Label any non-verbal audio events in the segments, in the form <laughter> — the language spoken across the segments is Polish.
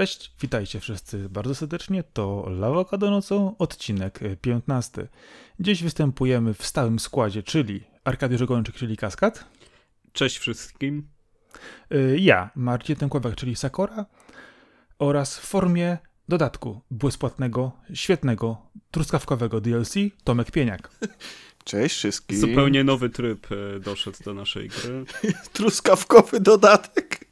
Cześć, witajcie wszyscy bardzo serdecznie. To Lawokado nocą, odcinek 15. Dziś występujemy w stałym składzie, czyli Arkadiusz Gończyk, czyli Kaskad. Cześć wszystkim. Y, ja, Marcin Tękławek, czyli Sakora oraz w formie dodatku bezpłatnego, świetnego, truskawkowego DLC Tomek Pieniak. <laughs> Cześć wszystkim. Zupełnie nowy tryb e, doszedł do naszej gry. <laughs> Truskawkowy dodatek.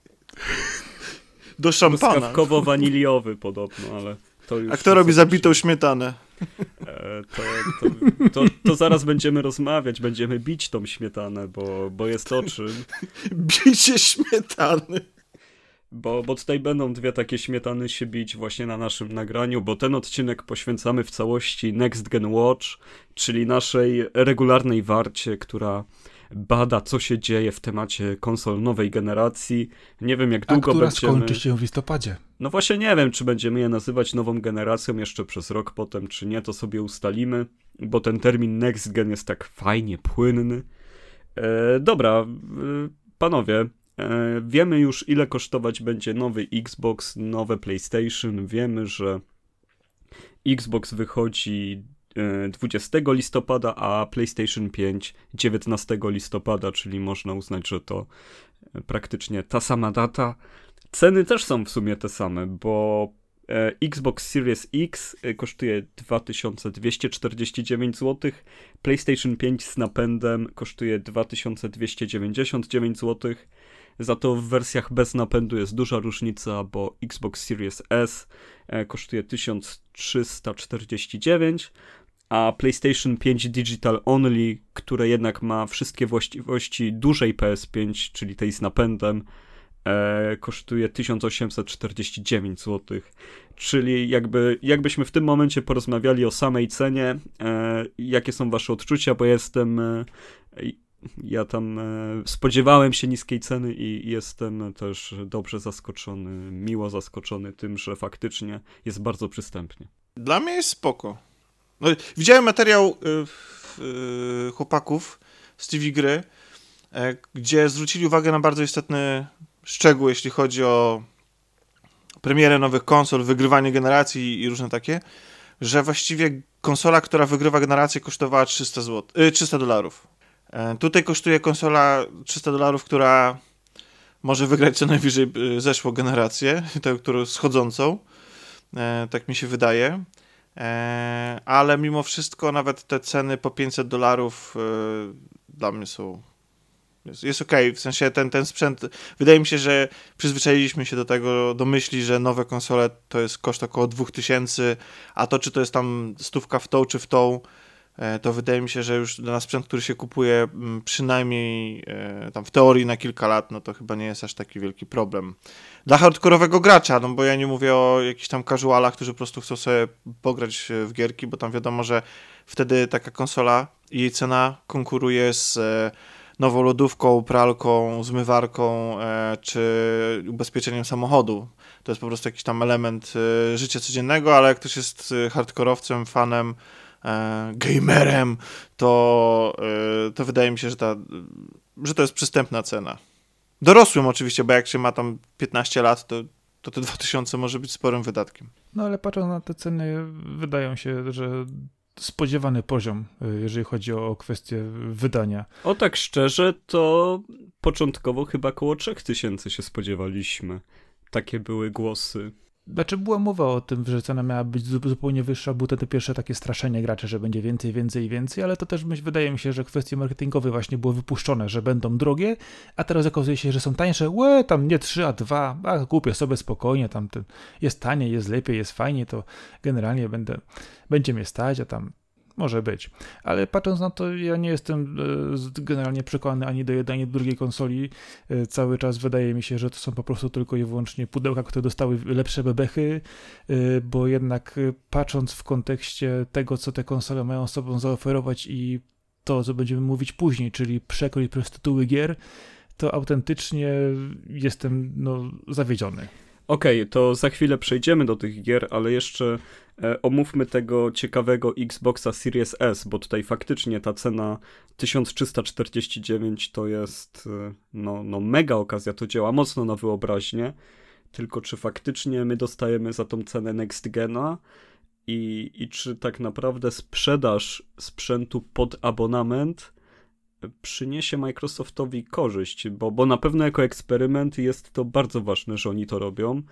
Do szampana. Truskawkowo-waniliowy podobno, ale to już... A kto robi zabitą śmietanę? E, to, to, to, to, zaraz będziemy rozmawiać, będziemy bić tą śmietanę, bo, bo jest o czym. <laughs> Bicie śmietany. Bo, bo tutaj będą dwie takie śmietany się bić właśnie na naszym nagraniu, bo ten odcinek poświęcamy w całości Next Gen Watch, czyli naszej regularnej warcie, która bada, co się dzieje w temacie konsol nowej generacji. Nie wiem, jak długo A która będziemy... skończy się w listopadzie. No właśnie nie wiem, czy będziemy je nazywać nową generacją jeszcze przez rok potem, czy nie, to sobie ustalimy, bo ten termin next gen jest tak fajnie płynny. E, dobra, e, panowie, e, wiemy już ile kosztować będzie nowy Xbox, nowe PlayStation, wiemy, że Xbox wychodzi 20 e, listopada, a PlayStation 5 19 listopada, czyli można uznać, że to e, praktycznie ta sama data. Ceny też są w sumie te same, bo e, Xbox Series X kosztuje 2249 zł, PlayStation 5 z napędem kosztuje 2299 zł. Za to w wersjach bez napędu jest duża różnica, bo Xbox Series S kosztuje 1349, a PlayStation 5 Digital Only, które jednak ma wszystkie właściwości dużej PS5, czyli tej z napędem, e, kosztuje 1849 zł. Czyli jakby, jakbyśmy w tym momencie porozmawiali o samej cenie, e, jakie są wasze odczucia, bo jestem e, ja tam e, spodziewałem się niskiej ceny i jestem też dobrze zaskoczony, miło zaskoczony tym, że faktycznie jest bardzo przystępnie. Dla mnie jest spoko. No, widziałem materiał y, y, chłopaków z TV Gry, e, gdzie zwrócili uwagę na bardzo istotny szczegół, jeśli chodzi o premierę nowych konsol, wygrywanie generacji i różne takie, że właściwie konsola, która wygrywa generację kosztowała 300 zł, y, 300 dolarów. E, tutaj kosztuje konsola 300 dolarów, która może wygrać co najwyżej zeszłą generację, <laughs> tę, którą schodzącą. E, tak mi się wydaje. E, ale mimo wszystko nawet te ceny po 500 dolarów e, dla mnie są jest, jest ok, w sensie ten, ten sprzęt, wydaje mi się, że przyzwyczailiśmy się do tego, do myśli, że nowe konsole to jest koszt około 2000, a to czy to jest tam stówka w tą czy w tą, e, to wydaje mi się, że już na sprzęt, który się kupuje przynajmniej tam w teorii na kilka lat, no to chyba nie jest aż taki wielki problem dla hardkorowego gracza, no bo ja nie mówię o jakichś tam casualach, którzy po prostu chcą sobie pograć w gierki, bo tam wiadomo, że wtedy taka konsola i jej cena konkuruje z e, nową lodówką, pralką, zmywarką e, czy ubezpieczeniem samochodu. To jest po prostu jakiś tam element e, życia codziennego, ale jak ktoś jest hardkorowcem, fanem, gamerem, to, to wydaje mi się, że, ta, że to jest przystępna cena. Dorosłym oczywiście, bo jak się ma tam 15 lat, to, to te <laughs> 2000 może być sporym wydatkiem. No ale patrząc na te ceny, wydają się, że spodziewany poziom, y, jeżeli chodzi o kwestię wydania. O tak szczerze, to początkowo chyba około 3000 się spodziewaliśmy. Takie były głosy. Znaczy była mowa o tym, że cena miała być zupełnie wyższa, było te pierwsze takie straszenie graczy, że będzie więcej, więcej i więcej, ale to też myśl, wydaje mi się, że kwestie marketingowe właśnie było wypuszczone, że będą drogie, a teraz okazuje się, że są tańsze, łe, tam nie 3, a 2, a kupię sobie spokojnie, tam ten, jest taniej, jest lepiej, jest fajnie, to generalnie będę, będzie mnie stać, a tam może być. Ale patrząc na to, ja nie jestem e, generalnie przekonany ani do jednej, ani do drugiej konsoli. E, cały czas wydaje mi się, że to są po prostu tylko i wyłącznie pudełka, które dostały lepsze bebechy, e, bo jednak patrząc w kontekście tego, co te konsole mają sobą zaoferować i to, co będziemy mówić później, czyli przekrój przez tytuły gier, to autentycznie jestem no, zawiedziony. Okej, okay, to za chwilę przejdziemy do tych gier, ale jeszcze e, omówmy tego ciekawego Xboxa Series S, bo tutaj faktycznie ta cena 1349 to jest e, no, no mega okazja, to działa mocno na wyobraźnię. tylko czy faktycznie my dostajemy za tą cenę next gena i, i czy tak naprawdę sprzedaż sprzętu pod abonament przyniesie Microsoftowi korzyść, bo, bo na pewno jako eksperyment jest to bardzo ważne, że oni to robią,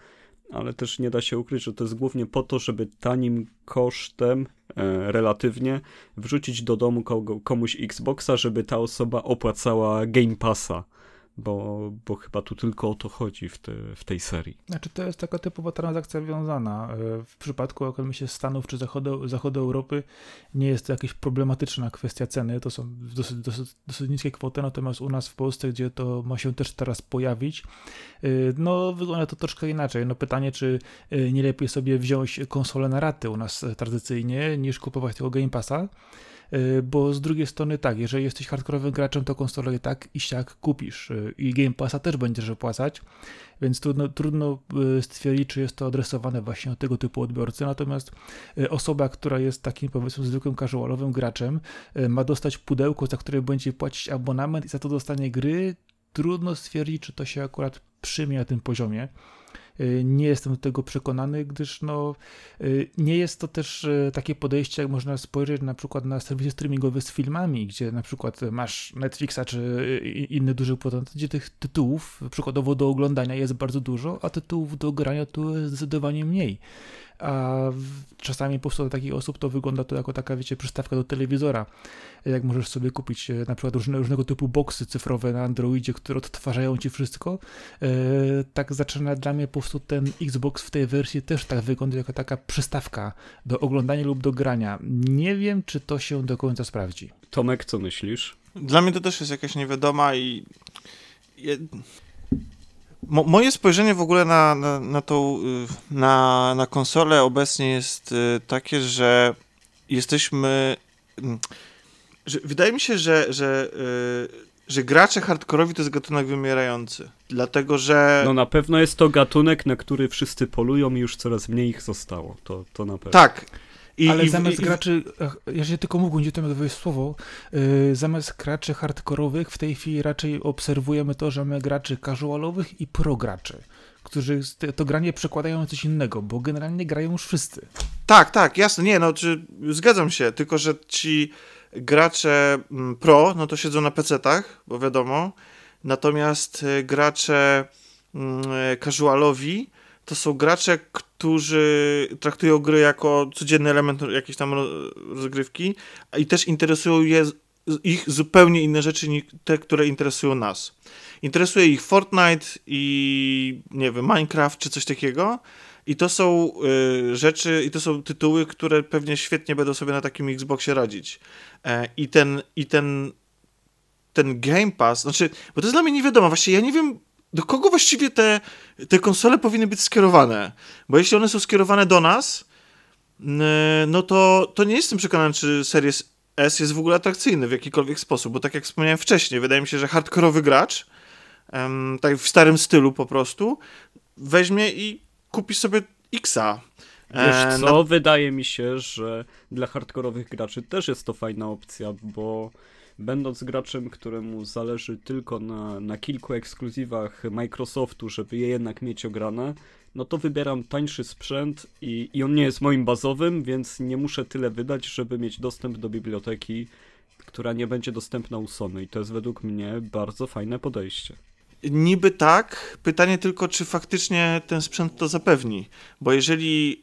ale też nie da się ukryć, że to jest głównie po to, żeby tanim kosztem e, relatywnie wrzucić do domu komuś Xboxa, żeby ta osoba opłacała Game Passa bo, bo chyba tu tylko o to chodzi w, te, w tej serii. Znaczy to jest taka typowa transakcja wiązana. E, w przypadku się Stanów czy zachodu, zachodu Europy nie jest to jakaś problematyczna kwestia ceny, to są dosyć, dosyć, dosyć niskie kwoty, natomiast u nas w Polsce, gdzie to ma się też teraz pojawić, e, no wygląda to troszkę inaczej. No pytanie, czy e, nie lepiej sobie wziąć konsolę na raty u nas tradycyjnie, niż kupować tego Game Passa, bo z drugiej strony tak, jeżeli jesteś hardkorowym graczem, to konsolę i tak i siak kupisz y, i Game Passa też będziesz opłacać, więc trudno, trudno y, stwierdzić, czy jest to adresowane właśnie do tego typu odbiorcy, natomiast osoba, która jest takim powiedzmy zwykłym casualowym graczem, ma dostać pudełko, za które będzie płacić abonament i za to dostanie gry, trudno stwierdzić, czy to się akurat przyjmie na tym poziomie. Y, nie jestem do tego przekonany, gdyż no, y, nie jest to też y, takie podejście, jak można spojrzeć na przykład na serwisy streamingowe z filmami, gdzie na przykład masz Netflixa czy inny duży producent, gdzie tych tytułów przykładowo do oglądania jest bardzo dużo, a tytułów do grania tu jest zdecydowanie mniej a czasami po prostu dla takich osób to wygląda to jako taka, wiecie, przystawka do telewizora. Jak możesz sobie kupić e, na przykład różne, różnego typu boksy cyfrowe na Androidzie, które odtwarzają ci wszystko, e, tak zaczyna dla mnie po prostu ten Xbox w tej wersji też tak wygląda jako taka przystawka do oglądania lub do grania. Nie wiem, czy to się do końca sprawdzi. Tomek, co myślisz? Dla mnie to też jest jakaś niewiadoma i Mo moje spojrzenie w ogóle na, na, na tą, y, na, na konsolę obecnie jest y, takie, że jesteśmy... Mm, że wydaje mi się, że, że, y, że gracze hardkorowi to jest gatunek wymierający. Dlatego, że... No na pewno jest to gatunek, na który wszyscy polują i już coraz mniej ich zostało. To, to na pewno. Tak. I, Ale i, zamiast i, graczy, jeżeli tylko mógłbym gdzie to wejść słowo, yy, zamiast graczy hardkorowych w tej chwili raczej obserwujemy to, że mamy graczy casualowych i prograczy, którzy to granie przekładają na coś innego, bo generalnie grają już wszyscy. Tak, tak, jasne, nie, no, czy, zgadzam się, tylko że ci gracze mm, pro, no to siedzą na PC-tach, bo wiadomo, natomiast y, gracze mm, casualowi to są gracze, którzy traktują gry jako codzienny element jakiejś tam rozgrywki i też interesują je, ich zupełnie inne rzeczy niż te, które interesują nas. Interesuje ich Fortnite i nie wiem, Minecraft czy coś takiego. I to są y, rzeczy, i to są tytuły, które pewnie świetnie będą sobie na takim Xboxie radzić. E, I ten, i ten, ten Game Pass, znaczy, bo to jest dla mnie nie wiadomo, właśnie ja nie wiem, do kogo właściwie te, te konsole powinny być skierowane? Bo jeśli one są skierowane do nas, no to, to nie jestem przekonany, czy Series S jest w ogóle atrakcyjny w jakikolwiek sposób, bo tak jak wspomniałem wcześniej, wydaje mi się, że hardkorowy gracz, um, tak w starym stylu po prostu, weźmie i kupi sobie Xa. Wiesz e, co, wydaje mi się, że dla hardkorowych graczy też jest to fajna opcja, bo będąc graczem, któremu zależy tylko na, na kilku ekskluzywach Microsoftu, żeby je jednak mieć ograne, no to wybieram tańszy sprzęt i, i on nie jest moim bazowym, więc nie muszę tyle wydać, żeby mieć dostęp do biblioteki, która nie będzie dostępna u Sony. I to jest według mnie bardzo fajne podejście. Niby tak. Pytanie tylko, czy faktycznie ten sprzęt to zapewni. Bo jeżeli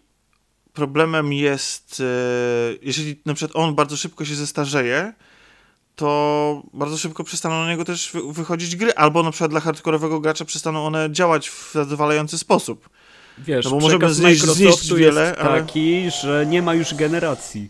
problemem jest, e, jeżeli na przykład on bardzo szybko się zestarzeje, to bardzo szybko przestaną na niego też wychodzić gry, albo na przykład dla hardkorowego gracza przestaną one działać w zadowalający sposób. Wiesz, no bo możemy znieść, znieść wiele, jest ale... taki, że nie ma już generacji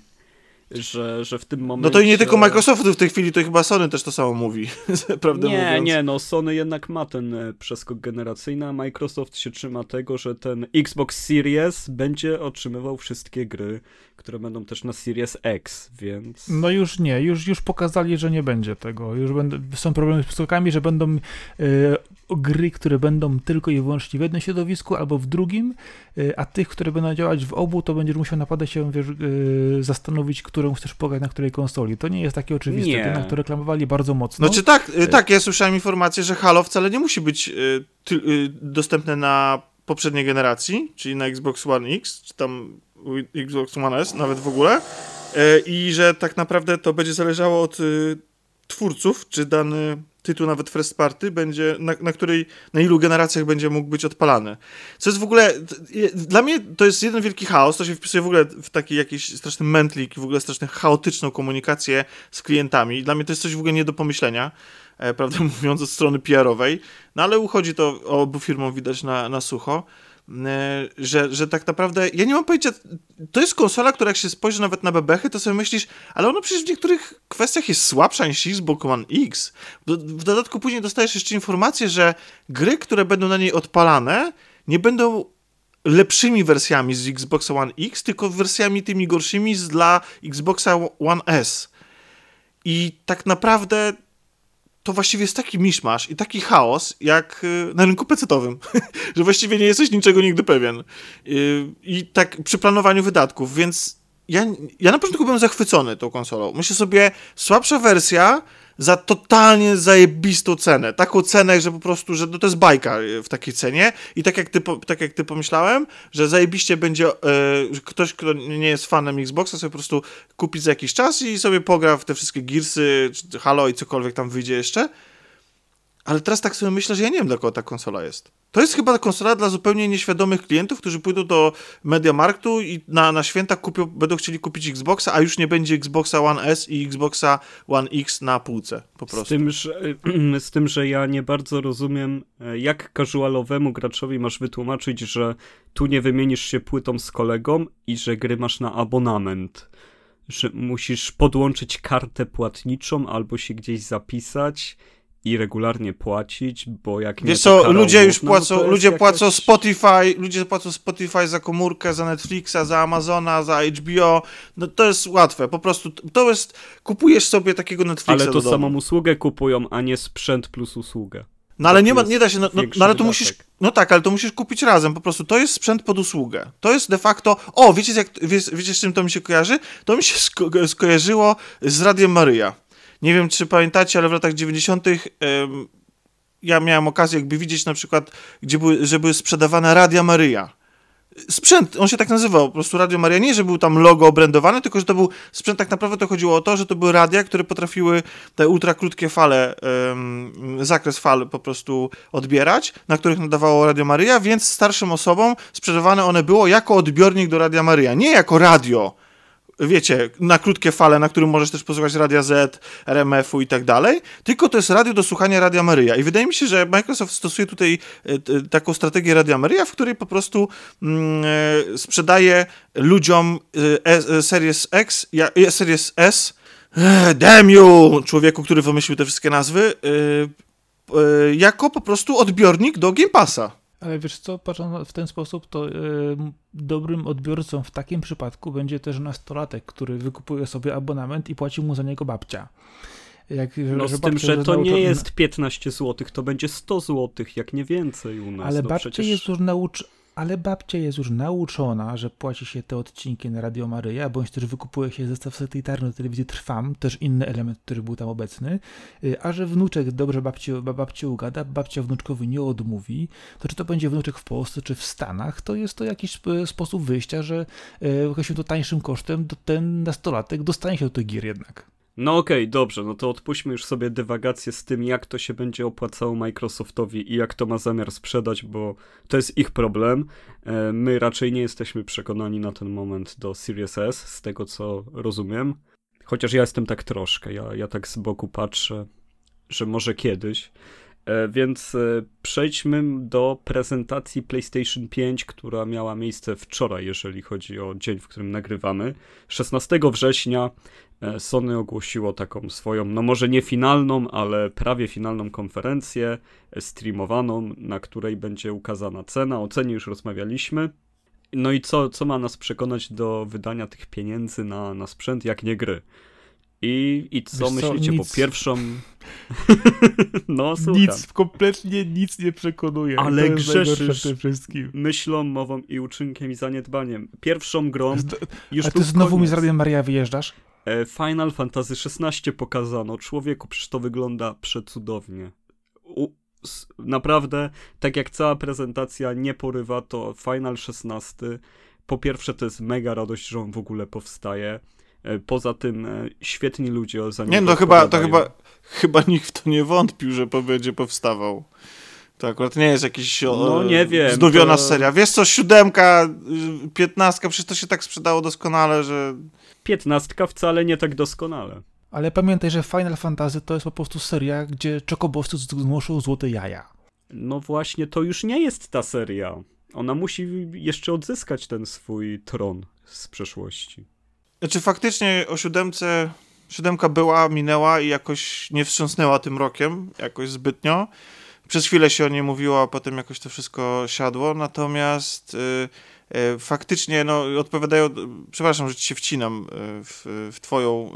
że, że w tym momencie... No to i nie tylko Microsoft w tej chwili, to chyba Sony też to samo mówi, <laughs> prawdę nie, mówiąc. Nie, no Sony jednak ma ten e, przeskok generacyjny, a Microsoft się trzyma tego, że ten Xbox Series będzie otrzymywał wszystkie gry, które będą też na Series X, więc... No już nie, już, już pokazali, że nie będzie tego. Już będą, są problemy z przeskokami, że będą yy, gry, które będą tylko i wyłącznie w jednym środowisku albo w drugim, yy, a tych, które będą działać w obu, to będziesz musiał naprawdę się wiesz, yy, zastanowić, którą chcesz pograć na której konsoli. To nie jest takie oczywiste, nie. jednak to reklamowali bardzo mocno. Znaczy tak, tak, ja słyszałem informację, że Halo wcale nie musi być dostępne na poprzedniej generacji, czyli na Xbox One X, czy tam Xbox One S, nawet w ogóle. E, I że tak naprawdę to będzie zależało od twórców, czy dany tytuł nawet first party będzie, na, na, której, na ilu generacjach będzie mógł być odpalany. Co jest w ogóle, dla mnie to jest jeden wielki chaos, to się wpisuje w ogóle w taki jakiś straszny mętlik, w ogóle strasznie chaotyczną komunikację z klientami. Dla mnie to jest coś w ogóle nie do pomyślenia, e, prawdę <laughs> mówiąc, od strony PR-owej, no ale uchodzi to obu firmom widać na, na sucho. E, że, że tak naprawdę, ja nie mam pojęcia, to jest konsola, która jak się spojrzy nawet na bebechy, to sobie myślisz, ale ona przecież w niektórych kwestiach jest słabsza niż Xbox One X. W dodatku później dostajesz jeszcze informację, że gry, które będą na niej odpalane, nie będą lepszymi wersjami z Xbox One X, tylko wersjami tymi gorszymi z dla Xboxa One S. I tak naprawdę to właściwie jest taki miszmasz i taki chaos, jak y, na rynku pecetowym, <laughs> że właściwie nie jesteś niczego nigdy pewien. Y, I tak przy planowaniu wydatków, więc ja, ja na początku byłem zachwycony tą konsolą. Myślę sobie, słabsza wersja, za totalnie zajebistą cenę. Taką cenę, że po prostu, że no to jest bajka w takiej cenie. I tak jak ty, tak jak ty pomyślałem, że zajebiście będzie e, ktoś, kto nie jest fanem Xboxa, sobie po prostu kupić za jakiś czas i sobie pogra w te wszystkie Gearsy, Halo i cokolwiek tam wyjdzie jeszcze. Ale teraz tak sobie myślę, że ja nie wiem, dla kogo ta konsola jest. To jest chyba konsola dla zupełnie nieświadomych klientów, którzy pójdą do Mediamarktu i na, na święta kupią, będą chcieli kupić Xboxa, a już nie będzie Xboxa One S i Xboxa One X na półce po prostu. Z tym, że, <clears throat> z tym, że ja nie bardzo rozumiem, e, jak casualowemu graczowi masz wytłumaczyć, że tu nie wymienisz się płytą z kolegą i że gry masz na abonament. Że musisz podłączyć kartę płatniczą albo się gdzieś zapisać i regularnie płacić, bo jak nie Wiesz co, ludzie już płacą, no ludzie jakaś... płacą Spotify, ludzie płacą Spotify za komórkę, za Netflixa, za Amazona, za HBO, no to jest łatwe, po prostu to jest, kupujesz sobie takiego Netflixa Ale to samą usługę kupują, a nie sprzęt plus usługę. No ale nie, ma, nie da się, no, no, no ale to musisz, no tak, ale to musisz kupić razem, po prostu to jest sprzęt pod usługę. To jest de facto, o, wiecie, jak, wiecie, wiecie z czym to mi się kojarzy? To mi się sko skojarzyło z Radiem Maryja. Nie wiem, czy pamiętacie, ale w latach 90. ja miałem okazję jakby widzieć na przykład, gdzie były, że były sprzedawane Radia Maryja. Sprzęt, on się tak nazywał, po prostu Radio Maria. Nie, że był tam logo obrędowane, tylko że to był sprzęt, tak naprawdę to chodziło o to, że to były radia, które potrafiły te ultrakrótkie fale, zakres fal po prostu odbierać, na których nadawało Radio Maria, więc starszym osobom sprzedawane one było jako odbiornik do Radia Maria. Nie jako radio, wiecie, na krótkie fale, na którym możesz też posłuchać Radia Z, RMF-u i tak dalej, tylko to jest radio do słuchania Radia Maryja. I wydaje mi się, że Microsoft stosuje tutaj e, taką strategię Radia Maryja, w której po prostu mm, e, sprzedaje ludziom e, Series X, Series S, damn you, człowieku, który wymyślił te wszystkie nazwy, jako po prostu odbiornik do Game Passa. Ale wiesz co, patrząc w ten sposób, to yy, dobrym odbiorcą w takim przypadku będzie też nastolatek, który wykupuje sobie abonament i płaci mu za niego babcia. Jak, no z tym, że to nie jest 15 zł, to będzie 100 zł, jak nie więcej u nas. Ale no babcia przecież... jest już naucz ale babcia jest już nauczona, że płaci się te odcinki na Radio Maryja, bądź też wykupuje się zestaw satelitarny do telewizji Trwam, też inny element, który był tam obecny, y, a że wnuczek dobrze babci, babci ugada, babcia wnuczkowi nie odmówi, to czy to będzie wnuczek w Polsce, czy w Stanach, to jest to jakiś sposób wyjścia, że jakimś to tańszym kosztem ten nastolatek dostanie się do tej gier jednak. No okej, okay, dobrze, no to odpuśćmy już sobie dywagację z tym, jak to się będzie opłacało Microsoftowi i jak to ma zamiar sprzedać, bo to jest ich problem. E, my raczej nie jesteśmy przekonani na ten moment do Series S, z tego co rozumiem. Chociaż ja jestem tak troszkę, ja, ja tak z boku patrzę, że może kiedyś. E, więc e, przejdźmy do prezentacji PlayStation 5, która miała miejsce wczoraj, jeżeli chodzi o dzień, w którym nagrywamy. 16 września e, Sony ogłosiło taką swoją, no może nie finalną, ale prawie finalną konferencję streamowaną, na której będzie ukazana cena. O cenie już rozmawialiśmy. No i co, co ma nas przekonać do wydania tych pieniędzy na, na sprzęt, jak nie gry? I, i co Wiesz myślicie co, po pierwszą... <laughs> no, słucham. Nic, kompletnie nic nie przekonuje. Ale grzeszysz myślą, mową i uczynkiem i zaniedbaniem. Pierwszą grą już A ty znowu koniec. mi z Radiem Maria wyjeżdżasz? E, Final Fantasy XVI pokazano. Człowieku, przecież to wygląda przecudownie. U naprawdę, tak jak cała prezentacja nie porywa, to Final 16 po pierwsze to jest mega radość, że on w ogóle powstaje. E, poza tym e, świetni ludzie za Nie, no chyba, to chyba, chyba nikt w to nie wątpił, że będzie powstawał. To akurat nie jest jakiś no, nie wiem, znowiona to... seria. Wiesz co, siódemka, y, piętnastka, przecież to się tak sprzedało doskonale, że... Piętnastka wcale nie tak doskonale. Ale pamiętaj, że Final Fantasy to jest po prostu seria, gdzie czekobowcy znoszą złote jaja. No właśnie, to już nie jest ta seria. Ona musi jeszcze odzyskać ten swój tron z przeszłości. Znaczy faktycznie o siódemce, siódemka była, minęła i jakoś nie wstrząsnęła tym rokiem, jakoś zbytnio. Przez chwilę się o niej mówiło, a potem jakoś to wszystko siadło, natomiast y, y, faktycznie, no, odpowiadają, przepraszam, że ci się wcinam y, w, w twoją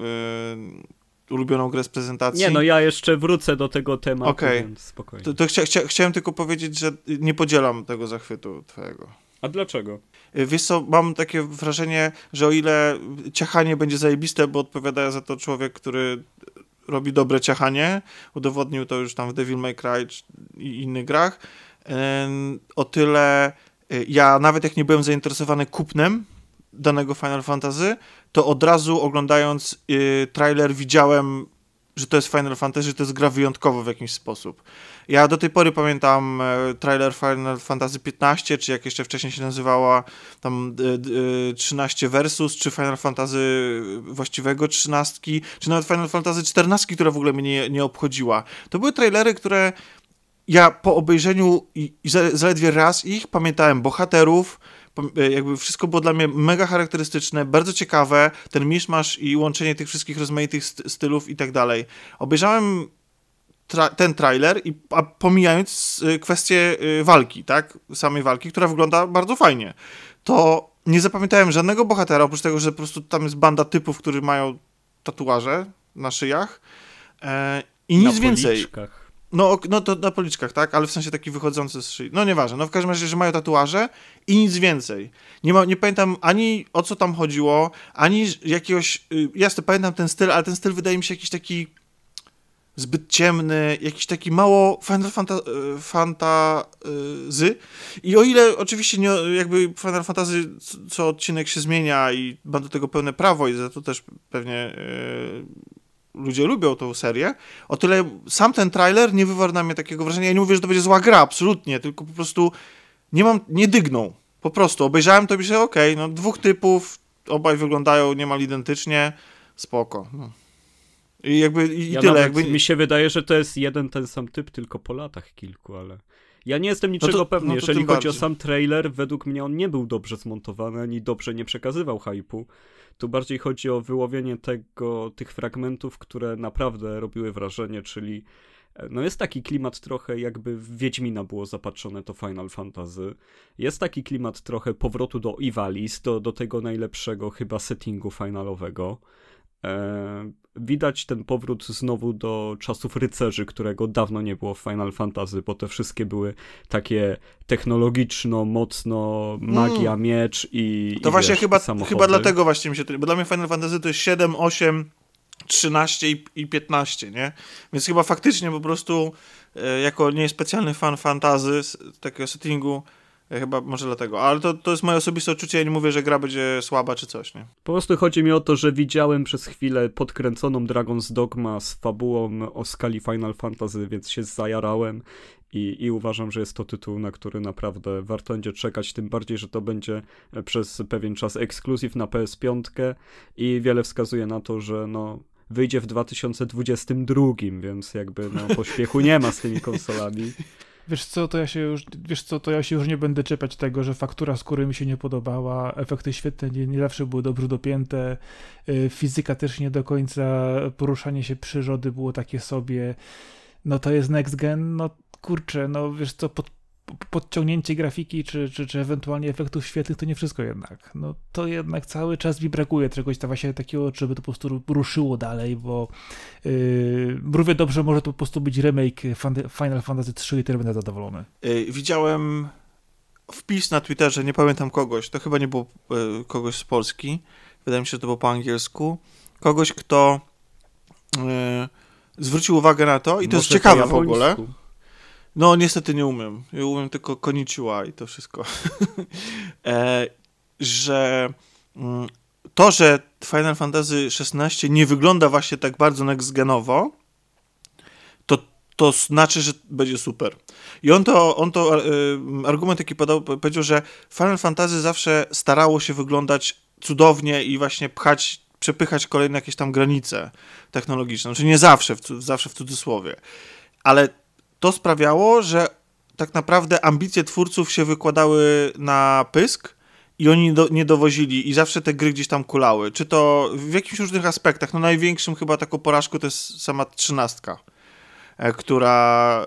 ulubioną grę z prezentacji. Nie, no ja jeszcze wrócę do tego tematu, okay. więc spokojnie. To, to chcia, chcia, chciałem tylko powiedzieć, że nie podzielam tego zachwytu twojego. A dlaczego? Y, wiesz co, mam takie wrażenie, że o ile ciachanie będzie zajebiste, bo odpowiada za to człowiek, który robi dobre ciachanie, udowodnił to już tam w Devil May Cry i innych grach, o tyle y, ja nawet jak nie byłem zainteresowany kupnem danego Final Fantasy, to od razu oglądając y, trailer widziałem, że to jest Final Fantasy, że to jest gra wyjątkowa w jakiś sposób. Ja do tej pory pamiętam e, trailer Final Fantasy XV, czy jak jeszcze wcześniej się nazywała tam 13 e, Versus, czy Final Fantasy właściwego 13, czy nawet Final Fantasy XIV, która w ogóle mnie nie, nie obchodziła. To były trailery, które ja po obejrzeniu i, i zaledwie raz ich pamiętałem bohaterów, e, jakby wszystko było dla mnie mega charakterystyczne, bardzo ciekawe, ten miszmasz i łączenie tych wszystkich rozmaitych stylów i tak dalej. Obejrzałem tra ten trailer, i, a pomijając y, kwestię y, walki, tak, samej walki, która wygląda bardzo fajnie, to nie zapamiętałem żadnego bohatera, oprócz tego, że po prostu tam jest banda typów, którzy mają tatuaże na szyjach e, i nic więcej. No, no to na policzkach, tak, ale w sensie taki wychodzący z szyi. No nieważne, no w każdym razie, że mają tatuaże i nic więcej. Nie, ma, nie pamiętam ani o co tam chodziło, ani jakiegoś, y, jasne, pamiętam ten styl, ale ten styl wydaje mi się jakiś taki zbyt ciemny, jakiś taki mało Final Fantasy. I o ile oczywiście nie, jakby Final Fantasy co odcinek się zmienia i ma do tego pełne prawo i za to też pewnie yy, ludzie lubią tą serię, o tyle sam ten trailer nie wywarł na mnie takiego wrażenia. Ja nie mówię, że to będzie zła gra, absolutnie, tylko po prostu nie mam, nie dygnął. Po prostu obejrzałem to i myślałem, okej, okay, no dwóch typów, obaj wyglądają niemal identycznie, spoko. No. I jakby i ja tyle. Jakby... Mi się wydaje, że to jest jeden ten sam typ, tylko po latach kilku, ale. Ja nie jestem niczego no to, pewny. No Jeżeli chodzi bardziej. o sam trailer, według mnie on nie był dobrze zmontowany, ani dobrze nie przekazywał hypu. Tu bardziej chodzi o wyłowienie tego, tych fragmentów, które naprawdę robiły wrażenie, czyli e, no jest taki klimat trochę jakby w Wiedźmina było zapatrzone to Final Fantasy. Jest taki klimat trochę powrotu do Ivalis, do, do tego najlepszego chyba settingu finalowego. E, widać ten powrót znowu do czasów rycerzy, którego dawno nie było w Final Fantasy, bo te wszystkie były takie technologiczno, mocno magia, mm. miecz i. To i właśnie wiesz, chyba, chyba dlatego właśnie mi się. Bo dla mnie Final Fantasy to jest 7, 8. 13 i, 15, nie? Więc chyba faktycznie po prostu e, jako niespecjalny fan fantazy, takiego settingu, Chyba może dlatego, ale to, to jest moje osobiste odczucie, ja nie mówię, że gra będzie słaba czy coś, nie? Po prostu chodzi mi o to, że widziałem przez chwilę podkręconą Dragon's Dogma z fabułą o skali Final Fantasy, więc się zajarałem i, i uważam, że jest to tytuł, na który naprawdę warto będzie czekać, tym bardziej, że to będzie przez pewien czas ekskluzyw na PS5 i wiele wskazuje na to, że no wyjdzie w 2022, więc jakby no pośpiechu nie ma z tymi konsolami. <laughs> Wiesz co, to ja się już, wiesz co, to ja się już nie będę czepiać tego, że faktura skóry mi się nie podobała, efekty świetne nie, nie zawsze były dobrze dopięte, yy, fizyka też nie do końca, poruszanie się przyrody było takie sobie, no to jest next gen, no kurczę, no wiesz co, pod, podciągnięcie grafiki, czy, czy, czy ewentualnie efektów świetlnych, to nie wszystko jednak. No to jednak cały czas mi brakuje czegoś tam właśnie takiego, żeby to po prostu ruszyło dalej, bo yy, równie dobrze może to po prostu być remake Final Fantasy 3 i tyle będę zadowolony. Yy, widziałem wpis na Twitterze, nie pamiętam kogoś, to chyba nie było yy, kogoś z Polski, wydaje mi się, że to było po angielsku, kogoś, kto yy, zwrócił uwagę na to i to Może jest ciekawe w ogóle No, niestety nie umiem. Ja umiem tylko koniciła i to wszystko. <laughs> e, że mm, to, że Final Fantasy XVI nie wygląda właśnie tak bardzo next-genowo, to, to znaczy, że będzie super. I on to, on to e, argument, jaki podał, powiedział, że Final Fantasy zawsze starało się wyglądać cudownie i właśnie pchać, przepychać kolejne jakieś tam granice technologiczne. Znaczy nie zawsze, w, zawsze w cudzysłowie. Ale to sprawiało, że tak naprawdę ambicje twórców się wykładały na pysk i oni do, nie dowozili i zawsze te gry gdzieś tam kulały. Czy to w jakichś różnych aspektach. No największym chyba taką porażką to jest sama trzynastka, e, która,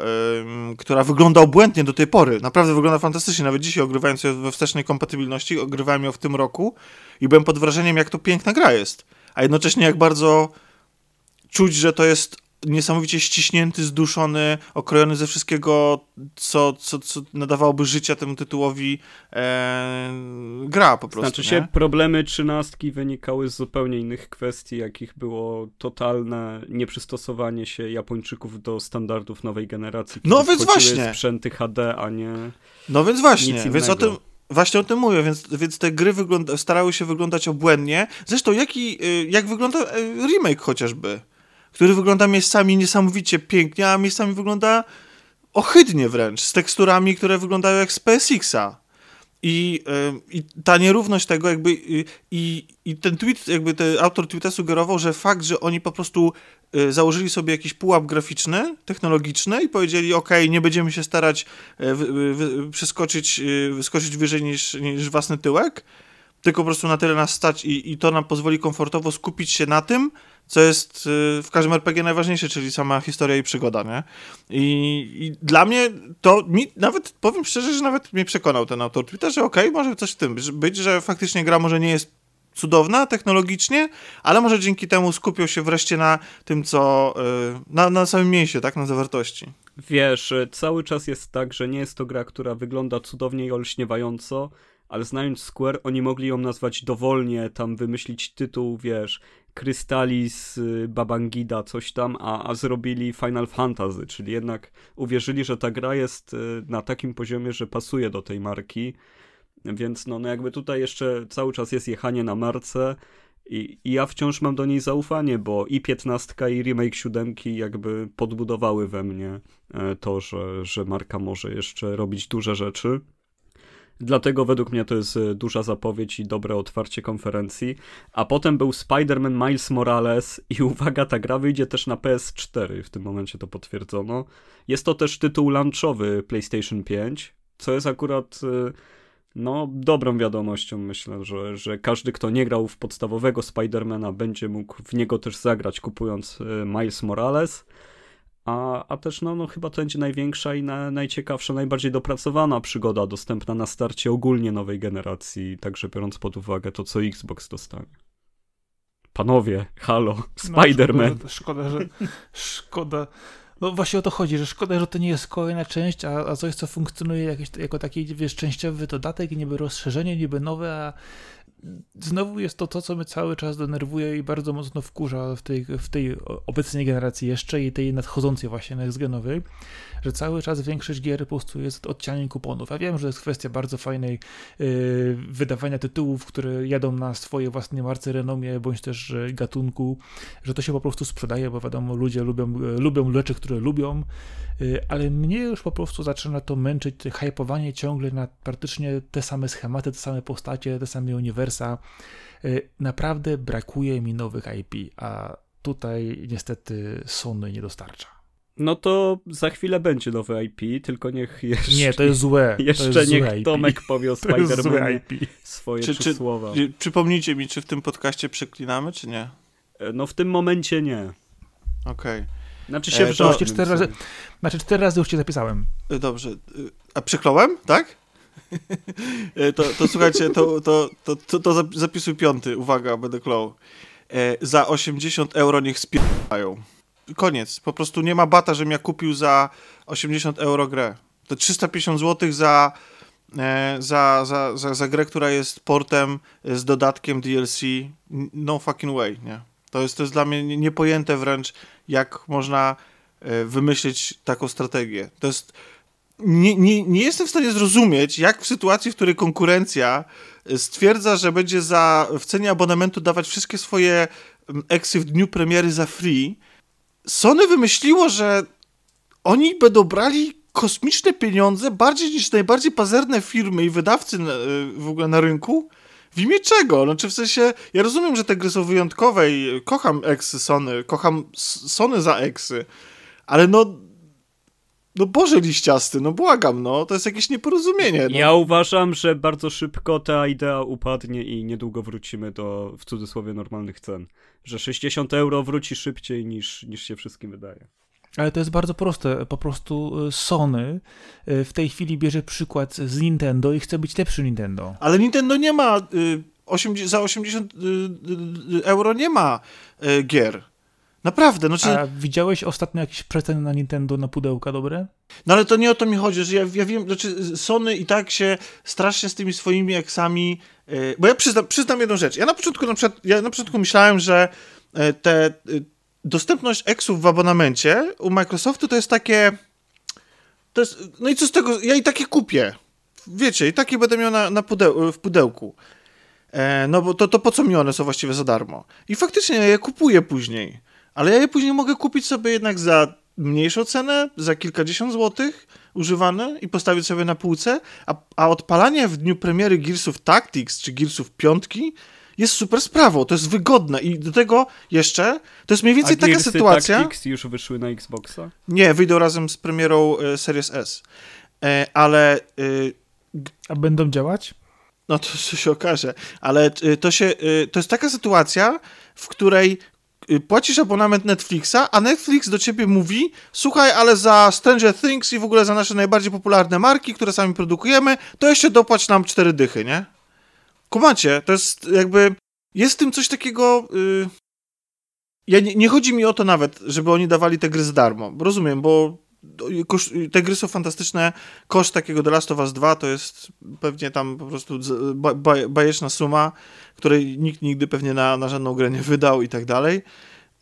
y, która wygląda obłędnie do tej pory. Naprawdę wygląda fantastycznie. Nawet dzisiaj ogrywając ją we wstecznej kompatybilności, ogrywałem ją w tym roku i byłem pod wrażeniem, jak to piękna gra jest. A jednocześnie jak bardzo czuć, że to jest niesamowicie ściśnięty, zduszony, okrojony ze wszystkiego, co, co, co nadawałoby życia temu tytułowi e, gra po prostu. Znaczy się, problemy trzynastki wynikały z zupełnie innych kwestii, jakich było totalne nieprzystosowanie się Japończyków do standardów nowej generacji. No więc właśnie. sprzęty HD, a nie No więc właśnie, więc o tym, Właśnie o tym mówię, więc, więc te gry wygląda, starały się wyglądać obłędnie. Zresztą jaki, y, jak wygląda y, remake chociażby? Który wygląda miejscami niesamowicie pięknie, a miejscami wygląda ohydnie wręcz, z teksturami, które wyglądają jak z PSX-a. I, yy, I ta nierówność tego jakby yy, i, i ten tweet, jakby ten autor tweeta sugerował, że fakt, że oni po prostu yy, założyli sobie jakiś pułap graficzny, technologiczny i powiedzieli, ok, nie będziemy się starać przeskoczyć, wyżej niż, niż własny tyłek, tylko po prostu na tyle nas stać i, i to nam pozwoli komfortowo skupić się na tym, co jest y, w każdym RPG najważniejsze, czyli sama historia i przygoda, nie? I, i dla mnie to, mi, nawet powiem szczerze, że nawet mnie przekonał ten autor Twitter, że okej, okay, może coś w tym być, że faktycznie gra może nie jest cudowna technologicznie, ale może dzięki temu skupią się wreszcie na tym, co y, na, na samym mięsie, tak, na zawartości. Wiesz, cały czas jest tak, że nie jest to gra, która wygląda cudownie i olśniewająco, ale znając Square, oni mogli ją nazwać dowolnie, tam wymyślić tytuł, wiesz, Krystalis, y, Babangida, coś tam, a, a zrobili Final Fantasy, czyli jednak uwierzyli, że ta gra jest y, na takim poziomie, że pasuje do tej marki, więc no, no jakby tutaj jeszcze cały czas jest jechanie na marce i, i ja wciąż mam do niej zaufanie, bo i 15 i remake 7 jakby podbudowały we mnie e, to, że, że marka może jeszcze robić duże rzeczy. Dlatego według mnie to jest e, duża zapowiedź i dobre otwarcie konferencji. A potem był Spider-Man Miles Morales i <laughs> uwaga, ta gra wyjdzie też na PS4, w tym momencie to potwierdzono. Jest to też tytuł launchowy PlayStation 5, co jest akurat e, no, dobrą wiadomością. Myślę, że, że każdy, kto nie grał w podstawowego Spidermana, będzie mógł w niego też zagrać, kupując e, Miles Morales. A, a też no, no chyba to będzie największa i na, najciekawsza, najbardziej dopracowana przygoda dostępna na starcie ogólnie nowej generacji, także biorąc pod uwagę to, co Xbox dostanie. Panowie, halo, no, Spider-Man. No, szkoda, że, szkoda, no właśnie o to chodzi, że szkoda, że to nie jest kolejna część, a, a coś, co funkcjonuje jakieś, jako taki, wiesz, częściowy dodatek, niby rozszerzenie, niby nowe, a znowu jest to to, co mnie cały czas denerwuje i bardzo mocno wkurza w tej, w tej obecnej generacji jeszcze i tej nadchodzącej właśnie next-genowej, że cały czas większość gier po prostu jest odcianiem kuponów. Ja wiem, że to jest kwestia bardzo fajnej yy, wydawania tytułów, które jadą na swoje własne marce, renomie, bądź też gatunku, że to się po prostu sprzedaje, bo wiadomo, ludzie lubią, lubią rzeczy, które lubią, yy, ale mnie już po prostu zaczyna to męczyć, hypowanie ciągle na praktycznie te same schematy, te same postacie, te same uniwersa. Yy, naprawdę brakuje mi nowych IP, a tutaj niestety Sony nie dostarcza. No to za chwilę będzie nowy IP, tylko niech jeszcze... Nie, to jest złe. Jeszcze jest niech złe Tomek <laughs> powie o Spider-Manie swoje czy, czy, słowa. Czy, przypomnijcie mi, czy w tym podcaście przeklinamy, czy nie? E, no w tym momencie nie. Okej. Okay. Znaczy się e, to... cztery razy, Znaczy cztery razy już cię zapisałem. E, dobrze. E, a przekląłem, tak? To, to słuchajcie, to, to, to, to, to zapisuj piąty. Uwaga, będę klął. E, za 80 euro niech spierają koniec. Po prostu nie ma bata, żebym ja kupił za 80 euro grę. To 350 zł za, e, za, za, za, za grę, która jest portem z dodatkiem DLC. No fucking way, nie? To jest, to jest dla mnie niepojęte wręcz, jak można e, wymyślić taką strategię. To jest nie, nie, nie jestem w stanie zrozumieć, jak w sytuacji, w której konkurencja stwierdza, że będzie za, w cenie abonamentu dawać wszystkie swoje eksy w dniu premiery za free, Sony wymyśliło, że oni będą brali kosmiczne pieniądze bardziej niż najbardziej pazerne firmy i wydawcy na, w ogóle na rynku. W imię czego? Znaczy w sensie, ja rozumiem, że te gry są wyjątkowe i kocham eksy Sony, kocham Sony za eksy, ale no no Boże liściasty, no błagam, no, to jest jakieś nieporozumienie. No. Ja uważam, że bardzo szybko ta idea upadnie i niedługo wrócimy do, w cudzysłowie, normalnych cen. Że 60 euro wróci szybciej niż, niż się wszystkim wydaje. Ale to jest bardzo proste. Po prostu y, Sony y, w tej chwili bierze przykład z Nintendo i chce być lepszy Nintendo. Ale Nintendo nie ma. Y, 80, za 80 y, y, euro nie ma y, gier. Naprawdę. No, czy... A widziałeś ostatnio jakieś przeceny na Nintendo na pudełka dobre? No ale to nie o to mi chodzi, że ja, ja wiem, znaczy Sony i tak się strasznie z tymi swoimi eksami. Yy, bo ja przyznam, przyznam jedną rzecz. Ja na początku na przykład, ja na początku myślałem, że yy, te yy, dostępność eksów w abonamencie u Microsoftu to jest takie. To jest, no i co z tego? Ja i takie kupię. Wiecie, i takie będę miał na, na pudeł, w pudełku. E, no bo to, to po co mi one są właściwie za darmo? I faktycznie ja je kupuję później ale ja je później mogę kupić sobie jednak za mniejszą cenę, za kilkadziesiąt złotych używane i postawić sobie na półce, a, a odpalanie w dniu premiery Gearsów Tactics czy Gearsów piątki jest super sprawą, to jest wygodne i do tego jeszcze, to jest mniej więcej a taka Gearsy sytuacja... Tactics już wyszły na Xboxa? Nie, wyjdą razem z premierą e, Series S, e, ale... E, a będą działać? No to, to <laughs> się okaże, ale to się, to jest taka sytuacja, w której Y, płacisz abonament Netflixa, a Netflix do ciebie mówi, słuchaj, ale za Stranger Things i w ogóle za nasze najbardziej popularne marki, które sami produkujemy, to jeszcze dopłać nam cztery dychy, nie? Kumacie, to jest jakby, jest w tym coś takiego... Yy... Ja nie, nie, chodzi mi o to nawet, żeby oni dawali te gry za darmo. Rozumiem, bo te gry są fantastyczne. Koszt takiego The Last of Us 2 to jest pewnie tam po prostu bajeczna suma, której nikt nigdy pewnie na, na żadną grę nie wydał i tak dalej.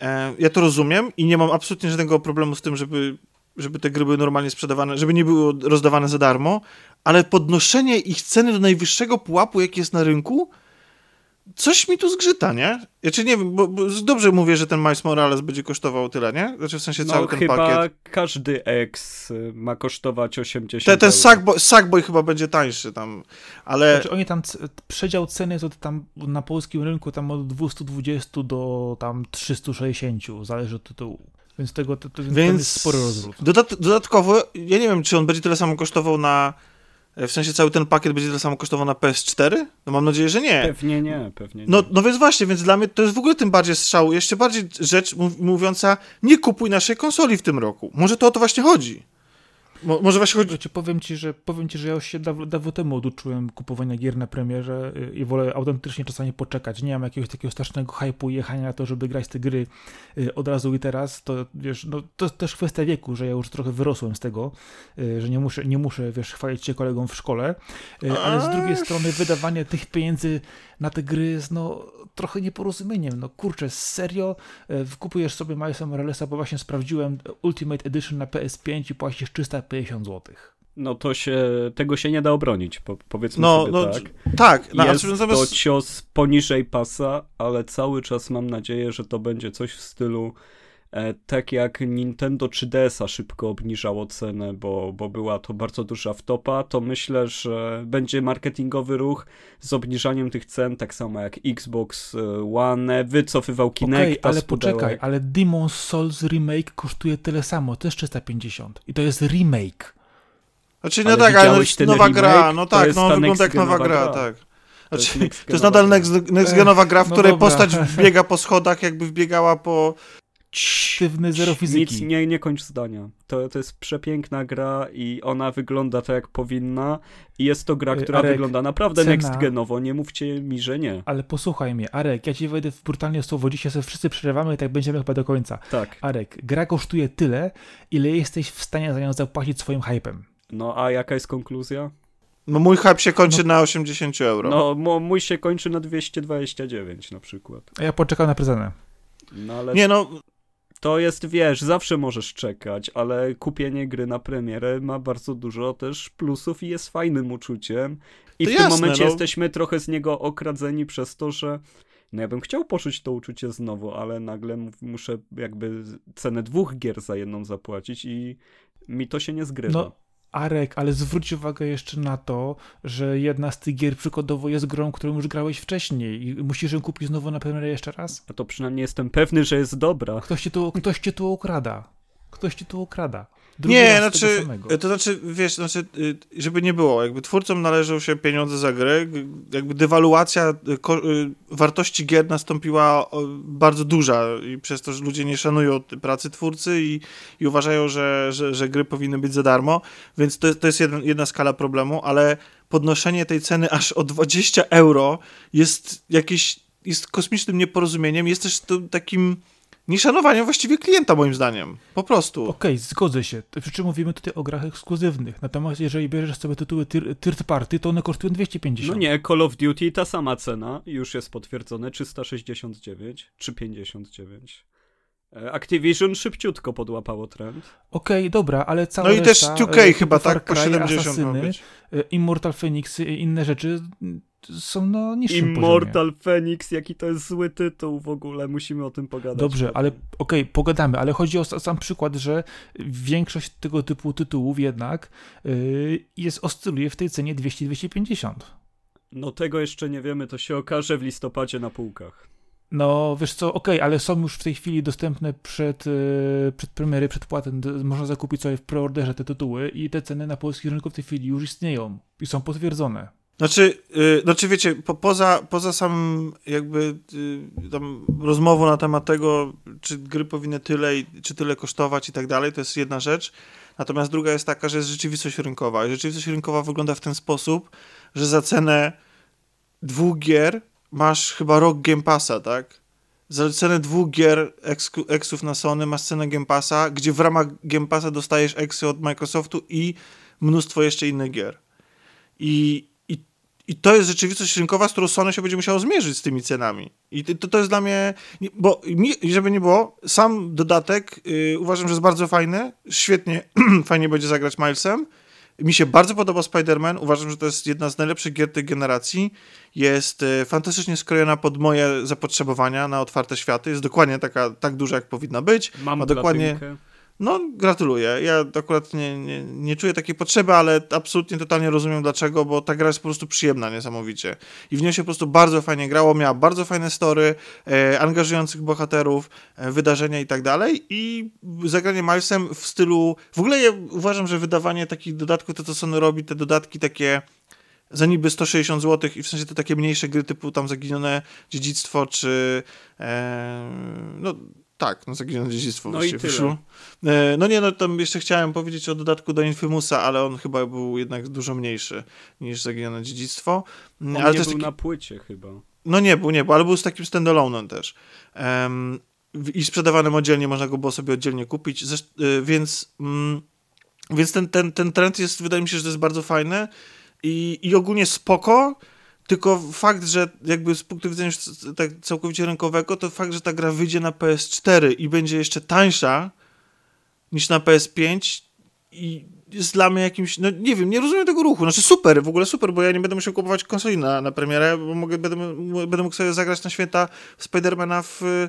E, ja to rozumiem i nie mam absolutnie żadnego problemu z tym, żeby, żeby te gry były normalnie sprzedawane, żeby nie były rozdawane za darmo, ale podnoszenie ich ceny do najwyższego pułapu, jaki jest na rynku, coś mi tu zgrzyta, nie? Ja czy nie wiem, bo, bo, dobrze mówię, że ten Miles Morales będzie kosztował tyle, nie? Znaczy w sensie no, cały ten chyba pakiet. każdy X ma kosztować 80 Te, Ten Sackboy, Sackboy chyba będzie tańszy tam, ale... Znaczy oni tam, przedział ceny jest od tam na polskim rynku tam od 220 do tam 360, zależy od tytułu. Więc tego to, to, Więc jest spory rozwód. Dodat dodatkowo, ja nie wiem, czy on będzie tyle samo kosztował na w sensie cały ten pakiet będzie tyle samo kosztował na PS4? No mam nadzieję, że nie. Pewnie nie, pewnie nie. No, no więc właśnie, więc dla mnie to jest w ogóle tym bardziej strzał, jeszcze bardziej rzecz mówiąca, nie kupuj naszej konsoli w tym roku. Może to o to właśnie chodzi. Mo, może właśnie chodzi... Wiecie, powiem ci, że powiem ci, że ja już się dawno, dawno temu oduczyłem kupowania gier na premierze y, i wolę autentycznie czasami poczekać. Nie mam jakiegoś takiego strasznego hype'u jechania na to, żeby grać te gry y, od razu i teraz. To wiesz, no to jest też kwestia wieku, że ja już trochę wyrosłem z tego, y, że nie muszę, nie muszę wiesz, chwalić się kolegom w szkole, ale z drugiej strony wydawanie tych pieniędzy na te gry jest no trochę nieporozumieniem. No kurczę, serio kupujesz sobie Milesa Moralesa, bo właśnie sprawdziłem Ultimate Edition na PS5 i płacisz 300 50 zł. No to się, tego się nie da obronić, po, powiedzmy no, sobie no, tak. Tak. No, Jest to cios poniżej pasa, ale cały czas mam nadzieję, że to będzie coś w stylu e, tak jak Nintendo 3DS-a szybko obniżało cenę, bo, bo była to bardzo duża wtopa, to myślę, że będzie marketingowy ruch z obniżaniem tych cen, tak samo jak Xbox e, One wycofywał Kinect. Okay, ale poczekaj, ale Demon's Souls remake kosztuje tyle samo, też 350 i to jest remake. Znaczy, no ale tak, ale nowa remake? gra, no tak, no wygląda jak nowa gra, gra, tak. Znaczy, to jest, to jest nadal next, next genowa gra, w no której dobra. postać <laughs> biega po schodach, jakby wbiegała po sztywny zero fizyki. Nic, nie, nie kończ zdania. To, to jest przepiękna gra i ona wygląda tak, jak powinna. I jest to gra, która Arek, wygląda naprawdę cena... next genowo. Nie mówcie mi, że nie. Ale posłuchaj mnie, Arek, ja ci wejdę w brutalnie słowo. Dzisiaj sobie wszyscy przerywamy i tak będziemy chyba do końca. Tak. Arek, gra kosztuje tyle, ile jesteś w stanie za nią zapłacić swoim hypem. No a jaka jest konkluzja? No mój hype się kończy no, na 80 euro. No mój się kończy na 229 na przykład. A ja poczekam na prezentę. No ale... Nie no, To jest, wiesz, zawsze możesz czekać, ale kupienie gry na premierę ma bardzo dużo też plusów i jest fajnym uczuciem. I To w jasne, tym momencie no. jesteśmy trochę z niego okradzeni przez to, że no ja bym chciał poczuć to uczucie znowu, ale nagle mu- muszę jakby cenę dwóch gier za jedną zapłacić i mi to się nie zgrywa. No, Arek, ale zwróć uwagę jeszcze na to, że jedna z tych gier przykładowo jest grą, którą już grałeś wcześniej i musisz ją kupić znowu na premierę jeszcze raz? A to przynajmniej jestem pewny, że jest dobra. Ktoś cię tu, ktoś cię tu okrada. Ktoś cię tu okrada. Nie, znaczy, to znaczy, wiesz, znaczy, y, żeby nie było, jakby twórcom należą się pieniądze za grę, jakby dewaluacja y, y, wartości gier nastąpiła bardzo duża i przez to, że ludzie nie szanują pracy twórcy i, i uważają, że, że, że gry powinny być za darmo, więc to, jest- to jest jedna, jedna skala problemu, ale podnoszenie tej ceny aż o 20 euro jest jakieś, jest kosmicznym nieporozumieniem, jest też to takim nieszanowaniem właściwie klienta, moim zdaniem. Po prostu. Okej, zgodzę się. Przy czym mówimy tutaj o grach ekskluzywnych. Natomiast jeżeli bierzesz sobie tytuły third party, to one kosztują 250. No nie, Call of Duty ta sama cena, już jest potwierdzone, 369 czy 59. E, Activision szybciutko podłapało trend. Okej, dobra, ale cała No i też reszta, 2K e, chyba, tak? Po Far Cry, 70 ma Asasyny, e, Immortal Phoenix i inne rzeczy są na niższym poziomie. Immortal Phoenix, jaki to jest zły tytuł w ogóle, musimy o tym pogadać. Dobrze, ale okej, pogadamy, ale chodzi o sa- sam przykład, że większość tego typu tytułów jednak y, jest oscyluje w tej cenie 200-250. No tego jeszcze nie wiemy, to się okaże w listopadzie na półkach. No, wiesz co, okej, ale są już w tej chwili dostępne przed, y, przed premiery, przed płatem. D- Można zakupić sobie w preorderze te tytuły i te ceny na polskich rynku w tej chwili już istnieją i są potwierdzone. Znaczy, yy, znaczy wiecie, po, poza, poza samym jakby yy, tam rozmową na temat tego, czy gry powinny tyle i czy tyle kosztować i tak dalej, to jest jedna rzecz. Natomiast druga jest taka, że jest rzeczywistość rynkowa. Rzeczywistość rynkowa wygląda w ten sposób, że za cenę dwóch gier masz chyba rok Game Passa, tak? Za cenę dwóch gier eksów na Sony masz cenę Game Passa, gdzie w ramach Game Passa dostajesz eksy od Microsoftu i mnóstwo jeszcze innych gier. I, i, to jest rzeczywistość rynkowa, z którą Sony się będzie musiało zmierzyć z tymi cenami. I to, to jest dla mnie, nie- bo mi, żeby nie było, sam dodatek y, uważam, że jest bardzo fajny, świetnie, <clears throat> fajnie będzie zagrać Milesem. Mi się bardzo podoba Spider-Man, uważam, że to jest jedna z najlepszych gier tej generacji. Jest y, fantastycznie skrojona pod moje zapotrzebowania na otwarte światy, jest dokładnie taka, tak duża, jak powinna być. Mam Ma dokładnie-. No, gratuluję. Ja akurat nie, nie, nie czuję takiej potrzeby, ale absolutnie totalnie rozumiem dlaczego, bo ta gra jest po prostu przyjemna niesamowicie. I w nią się po prostu bardzo fajnie grało, miała bardzo fajne story, e, angażujących bohaterów, e, wydarzenia i tak dalej. I zagranie Milesem w stylu... W ogóle ja uważam, że wydawanie takich dodatków, to co Sony robi, te dodatki takie za niby 160 zł i w sensie te takie mniejsze gry typu tam Zaginione Dziedzictwo, czy e, no tak, no Zaginione Dziedzictwo No i tyle. E, no nie, no tam jeszcze chciałem powiedzieć o dodatku do Infamousa, ale on chyba był jednak dużo mniejszy niż Zaginione Dziedzictwo. On ale nie był taki... na płycie chyba. No nie był, nie był, ale był z takim standalone'em też. W- I sprzedawanym oddzielnie, można go było sobie oddzielnie kupić, y, więc, mm, więc ten, ten, ten trend jest, wydaje mi się, że to jest bardzo fajny i, i ogólnie spoko, tylko fakt, że jakby z punktu widzenia tak całkowicie rynkowego, to fakt, że ta gra wyjdzie na PS4 i będzie jeszcze tańsza niż na PS5 i jest dla mnie jakimś, no nie wiem, nie rozumiem tego ruchu. Znaczy super, w ogóle super, bo ja nie będę musiał kupować konsoli na, na premierę, bo mogę, będę, będę mógł sobie zagrać na święta Spidermana w, e,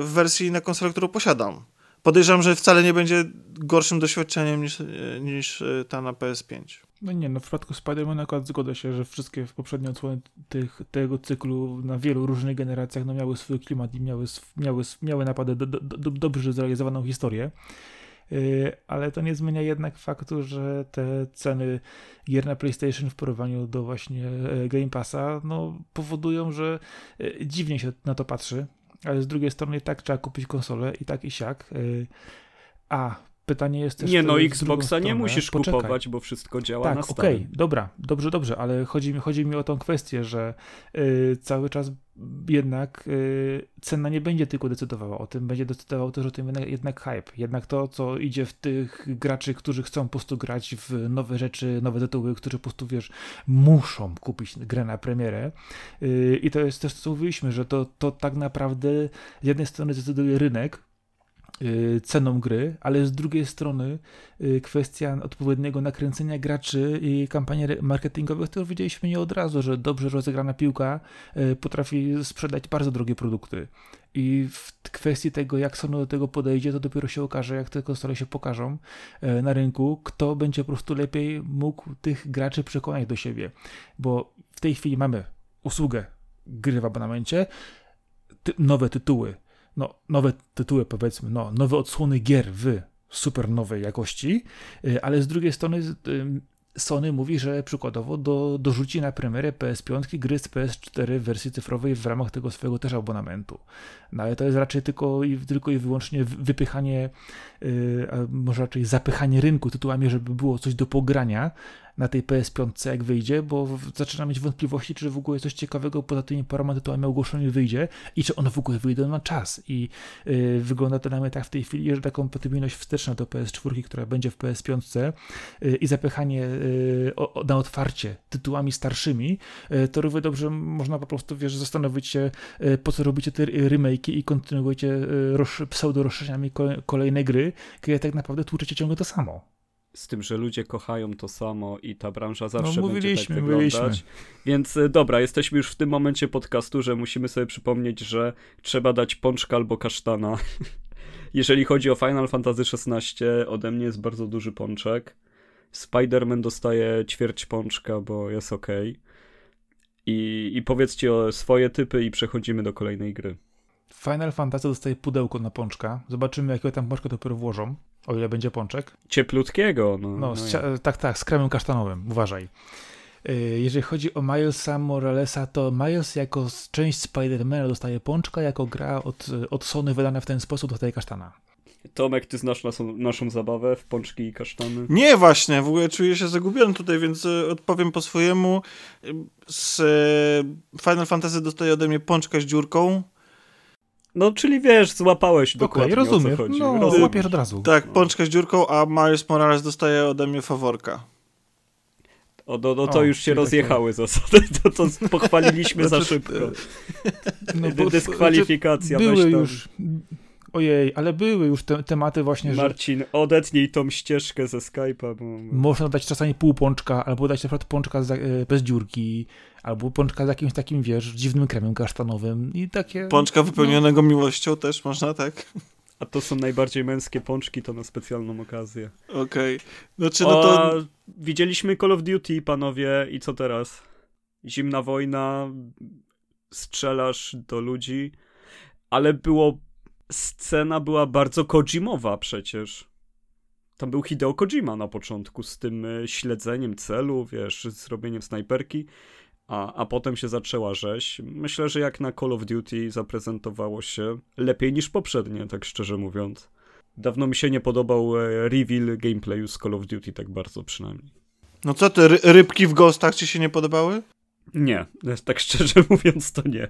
w wersji na konsolę, którą posiadam. Podejrzewam, że wcale nie będzie gorszym doświadczeniem niż, e, niż e, ta na PS5. No nie, no w przypadku Spider-Man akurat zgodzę się, że wszystkie poprzednie odsłony tych, tego cyklu na wielu różnych generacjach no, miały swój klimat i miały, miały, miały naprawdę do, do, do, dobrze zrealizowaną historię. Yy, ale to nie zmienia jednak faktu, że te ceny gier na PlayStation w porównaniu do właśnie e, Game Passa no, powodują, że e, dziwnie się na to patrzy, ale z drugiej strony tak trzeba kupić konsolę i tak i siak. Yy, A, pytanie jest też... Nie no, Xboxa nie musisz Poczekaj. kupować, bo wszystko działa na Tak, stałe. okej, dobra, dobrze, dobrze, ale chodzi mi, chodzi mi o tą kwestię, że y, cały czas jednak y, cena nie będzie tylko decydowała o tym, będzie decydował też o tym jednak, jednak hype. Jednak to, co idzie w tych graczy, którzy chcą po prostu grać w nowe rzeczy, nowe tytuły, którzy po prostu, wiesz, muszą kupić grę na premierę. Y, I to jest też, co mówiliśmy, że to, to tak naprawdę z jednej strony decyduje rynek, ceną gry, ale z drugiej strony y, kwestia odpowiedniego nakręcenia graczy i kampanii marketingowych, to widzieliśmy nie od razu, że dobrze rozegrana piłka y, potrafi sprzedać bardzo drogie produkty. I w kwestii tego, jak Sony do tego podejdzie, to dopiero się okaże, jak te konsole się pokażą na rynku, kto będzie po prostu lepiej mógł tych graczy przekonać do siebie. Bo w tej chwili mamy usługę gry w abonamencie, ty nowe tytuły, no, nowe tytuły, powiedzmy, no, nowe odsłony gier w super nowej jakości, y, ale z drugiej strony y, Sony mówi, że przykładowo do, dorzuci na premierę PS5 gry z PS4 w wersji cyfrowej w ramach tego swojego też abonamentu. No ale to jest raczej tylko i, tylko i wyłącznie wypychanie, yy, może raczej zapychanie rynku tytułami, żeby było coś do pogrania, na tej PS5 jak wyjdzie, bo zaczynam mieć wątpliwości, czy w ogóle coś ciekawego poza tymi paroma tytułami ogłoszonymi wyjdzie i czy one w ogóle wyjdą na czas. I yy, wygląda to na mnie tak w tej chwili, że ta kompatybilność wsteczna do PS4, która będzie w PS5 yy, i zapychanie yy, o, na otwarcie tytułami starszymi, y, to równie dobrze można po prostu, wiesz, zastanowić się, y, po co robicie te remake'i i kontynuujecie y, pseudo rozszerzeniami kolejnej gry, kiedy tak naprawdę tłuczycie ciągle to samo z tym, że ludzie kochają to samo i ta branża zawsze no, będzie tak wyglądać. Mówiliśmy. Więc e, dobra, jesteśmy już w tym momencie podcastu, że musimy sobie przypomnieć, że trzeba dać pączka albo kasztana. <laughs> Jeżeli chodzi o Final Fantasy XVI, ode mnie jest bardzo duży pączek. Spider-Man dostaje ćwierć pączka, bo jest ok. I, I powiedzcie swoje typy i przechodzimy do kolejnej gry. Final Fantasy dostaje pudełko na pączka. Zobaczymy, jakiego tam pączka dopiero włożą. O ile będzie pączek. Cieplutkiego. No, no, no tak, tak, z kremem kasztanowym, uważaj. Y, jeżeli chodzi o Milesa Moralesa, to Miles jako część Spidermana dostaje pączka, jako gra od, od Sony wydana w ten sposób dostaje kasztana. Tomek, ty znasz naszą, naszą zabawę w pączki i kasztany? Nie, właśnie, w ogóle czuję się zagubiony tutaj, więc e, odpowiem po swojemu. Z e, Final Fantasy dostaje ode mnie pączka z dziurką, no, czyli wiesz, złapałeś dokładnie okay, rozumiem. o co chodzi. No, rozumiem. łapiesz od razu. Tak, pączka z dziurką, a Miles Morales dostaje ode mnie faworka. O, no, no to o, już się rozjechały takie... zasady, <laughs> to, to pochwaliliśmy za znaczy, szybko. No, bo, Dyskwalifikacja. Były już, Ojej, ale były już te, tematy właśnie, że... Marcin, odetnij tą ścieżkę ze Skype'a, bo... Można dać czasami pół pączka, albo dać na przykład pączka z, e, bez dziurki, albo pączka z jakimś takim, wiesz, dziwnym kremem kasztanowym i takie... Pączka wypełnionego no. miłością też można, tak? A to są najbardziej męskie pączki, to na specjalną okazję. Okej. Okay. Znaczy, no to... A, widzieliśmy Call of Duty, panowie, i co teraz? Zimna wojna, strzelasz do ludzi, ale było scena była bardzo Kojimowa przecież. Tam był Hideo Kojima na początku z tym e, śledzeniem celu, wiesz, z robieniem snajperki, a, a potem się zaczęła rzeź. Myślę, że jak na Call of Duty zaprezentowało się lepiej niż poprzednie, tak szczerze mówiąc. Dawno mi się nie podobał e, reveal gameplayu z Call of Duty, tak bardzo przynajmniej. No co, te rybki w Ghostach ci się nie podobały? Nie, <laughs> tak szczerze mówiąc to nie.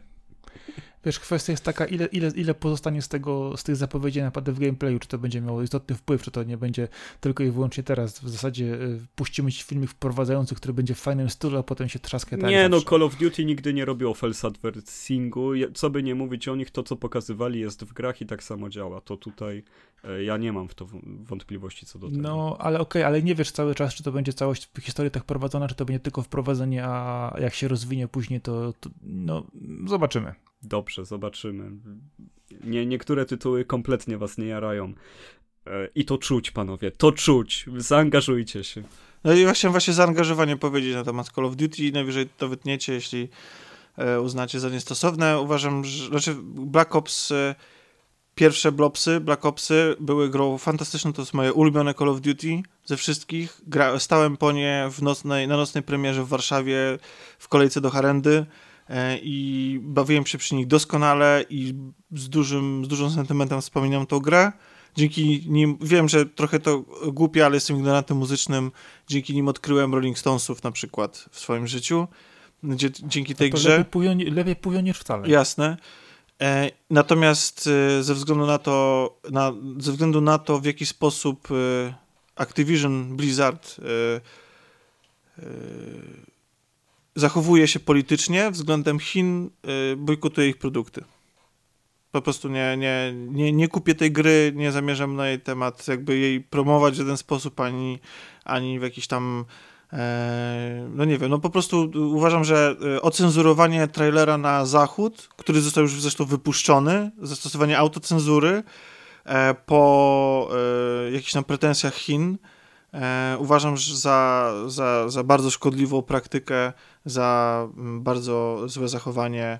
Wiesz, kwestia jest taka, ile, ile, ile pozostanie z tego, z tych zapowiedzi naprawdę w gameplayu, czy to będzie miało istotny wpływ, czy to nie będzie tylko i wyłącznie teraz. W zasadzie y, puścimy ci filmik wprowadzający, który będzie w fajnym stylu, a potem się trzaska tak Nie, no Call of Duty nigdy nie robiło false advertisingu. Co by nie mówić o nich, to co pokazywali jest w grach i tak samo działa. To tutaj e, ja nie mam w to wątpliwości co do tego. No, ale okej, okay, ale nie wiesz cały czas, czy to będzie całość historii tak prowadzona, czy to będzie tylko wprowadzenie, a jak się rozwinie później, to, to no, zobaczymy. Dobrze, zobaczymy. Nie, niektóre tytuły kompletnie was nie jarają. E, I to czuć, panowie, to czuć. Zaangażujcie się. No i właśnie właśnie zaangażowanie powiedzieć na temat Call of Duty. Najwyżej to wytniecie, jeśli e, uznacie za niestosowne. Uważam, że znaczy Black Ops, e, pierwsze Blopsy, Black Opsy były grą fantastyczną. To jest moje ulubione Call of Duty ze wszystkich. Gra, stałem po nie w nocnej, na nocnej premierze w Warszawie w kolejce do Harendy. E, i bawiłem się przy nich doskonale i z dużym, z dużym sentymentem wspominam tą grę. Dzięki nim, wiem, że trochę to głupie, ale jestem ignorantem muzycznym, dzięki nim odkryłem Rolling Stonesów na przykład w swoim życiu. Dzięki tej to grze. Lepiej pół niż wcale. Jasne. E, natomiast e, ze względu na to, na, ze względu na to, w jaki sposób Activision Blizzard zachowuje się politycznie względem Chin, y, bojkotuje ich produkty. Po prostu nie, nie, nie, nie kupię tej gry, nie zamierzam na jej temat jakby jej promować w żaden sposób, ani, ani w jakiś tam e, no nie wiem, no po prostu uważam, że e, ocenzurowanie trailera na zachód, który został już zresztą wypuszczony, zastosowanie autocenzury e, po jakichś tam pretensjach Chin, uważam że za, za, za bardzo szkodliwą praktykę za mm, bardzo złe zachowanie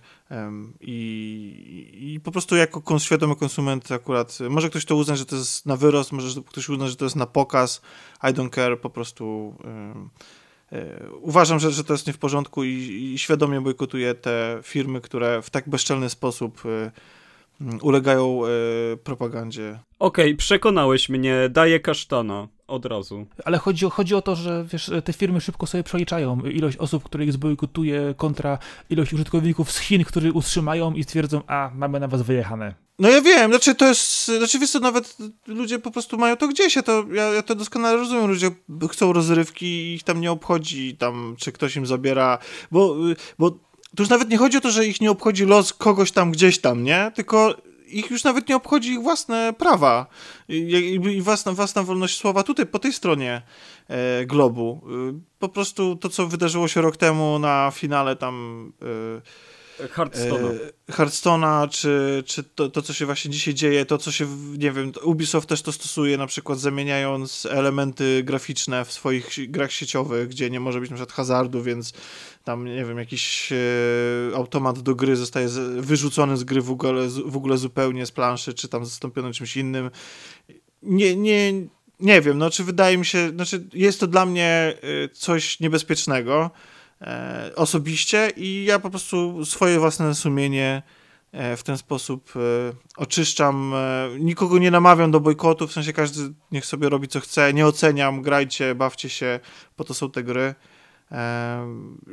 i, i po prostu jako świadomy konsument akurat, może ktoś to uzna, że to jest na wyrost, może ktoś uzna, że to jest na pokaz, I don't care, po prostu e, uważam, że, że to jest nie w porządku i, i świadomie bojkotuję te firmy, które w tak bezczelny sposób e, ulegają e, propagandzie. Okej, okay, przekonałeś mnie, daję kasztana od razu. Ale chodzi, chodzi o to, że wiesz, te firmy szybko sobie przeliczają ilość osób, które ich zbojkotuje kontra ilość użytkowników z Chin, którzy utrzymają i stwierdzą, a mamy na was wyjechane. No ja wiem, znaczy to jest, znaczy wiesz co, nawet ludzie po prostu mają to gdzieś, ja to, ja, ja to doskonale rozumiem, ludzie chcą rozrywki i ich tam nie obchodzi tam, czy ktoś im zabiera, bo, bo to już nawet nie chodzi o to, że ich nie obchodzi los kogoś tam gdzieś tam, nie? Tylko ich już nawet nie obchodzi ich własne prawa i, i własna, własna wolność słowa tutaj, po tej stronie e, globu. E, po prostu to, co wydarzyło się rok temu na finale tam... E, Hearthstone'a. E, Hearthstone'a, czy, czy to, to, co się właśnie dzisiaj dzieje, to, co się, nie wiem, Ubisoft też to stosuje, na przykład zamieniając elementy graficzne w swoich grach sieciowych, gdzie nie może być na przykład hazardu, więc tam, nie wiem, jakiś e, automat do gry zostaje wyrzucony z gry w ogóle, w ogóle zupełnie z planszy, czy tam zastąpiony czymś innym. Nie, nie, nie wiem, no czy wydaje mi się, znaczy jest to dla mnie e, coś niebezpiecznego, E, osobiście i ja po prostu swoje własne sumienie e, w ten sposób e, oczyszczam. Nikogo nie namawiam do bojkotu, w sensie każdy niech sobie robi co chce. Nie oceniam, grajcie, bawcie się, po to są te gry.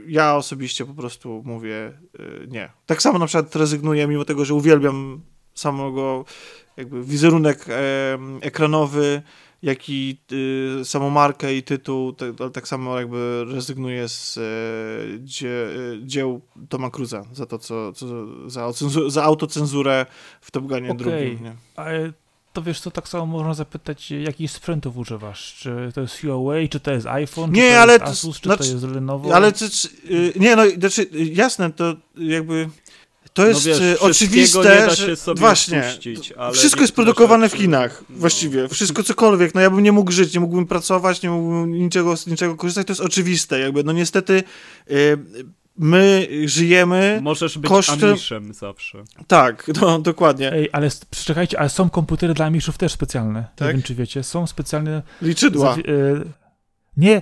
Ja osobiście po prostu mówię nie. Tak samo na przykład rezygnuję, mimo tego, że uwielbiam samego jakby wizerunek ekranowy, jak i y, samą markę i tytuł, tak, tak samo jakby rezygnuje z y, dzie, y, dzieł Toma Cruza za to, co, co za, za autocenzurę w Top Gunie okay. drugim. Nie? Ale to wiesz co, tak samo można zapytać, jakich sprzętów używasz? Czy to jest Huawei, czy to jest iPhone, nie, czy to ale jest Asus, czy znaczy, to jest Lenovo? Ale czy, czy, y, nie, no, znaczy, jasne, to jakby to jest no wiesz, e, oczywiste, że właśnie, puścić, wszystko jest produkowane w Chinach, no. właściwie, wszystko cokolwiek, no ja bym nie mógł żyć, nie mógłbym pracować, nie mógłbym niczego, z niczego korzystać, to jest oczywiste, jakby, no niestety y, my żyjemy Możesz być kosztem... amiszem zawsze. Tak, no, dokładnie. Ej, ale przeczekajcie, ale są komputery dla amiszów też specjalne, tak? nie wiem czy wiecie, są specjalne... Liczydła. Za, y, nie,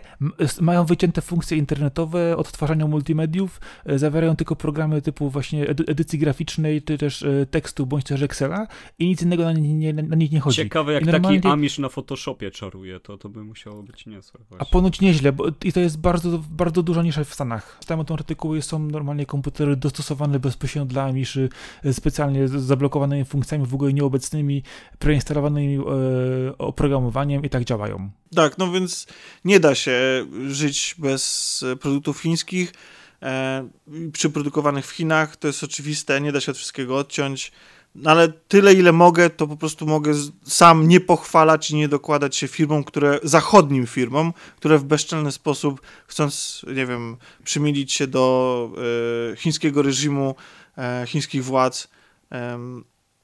mają wycięte funkcje internetowe, odtwarzania multimediów, e, zawierają tylko programy typu właśnie edycji graficznej, czy też e, tekstu, bądź też Excela i nic innego na, nie, na nich nie chodzi. Ciekawe, jak normalnie... taki Amish na Photoshopie czaruje, to, to by musiało być niezłe. Właśnie. A ponoć nieźle, bo i to jest bardzo, bardzo duża nisza w Stanach. Tam tą artykuły są normalnie komputery dostosowane bezpośrednio dla Amiszy, e, specjalnie z zablokowanymi funkcjami, w ogóle nieobecnymi, preinstalowanymi e, oprogramowaniem i tak działają. Tak, no więc nie da się żyć bez produktów chińskich, e, przyprodukowanych w Chinach, to jest oczywiste, nie da się od wszystkiego odciąć, no ale tyle ile mogę, to po prostu mogę sam nie pochwalać i nie dokładać się firmom, które, zachodnim firmom, które w bezczelny sposób, chcąc, nie wiem, przymilić się do e, chińskiego reżimu, e, chińskich władz,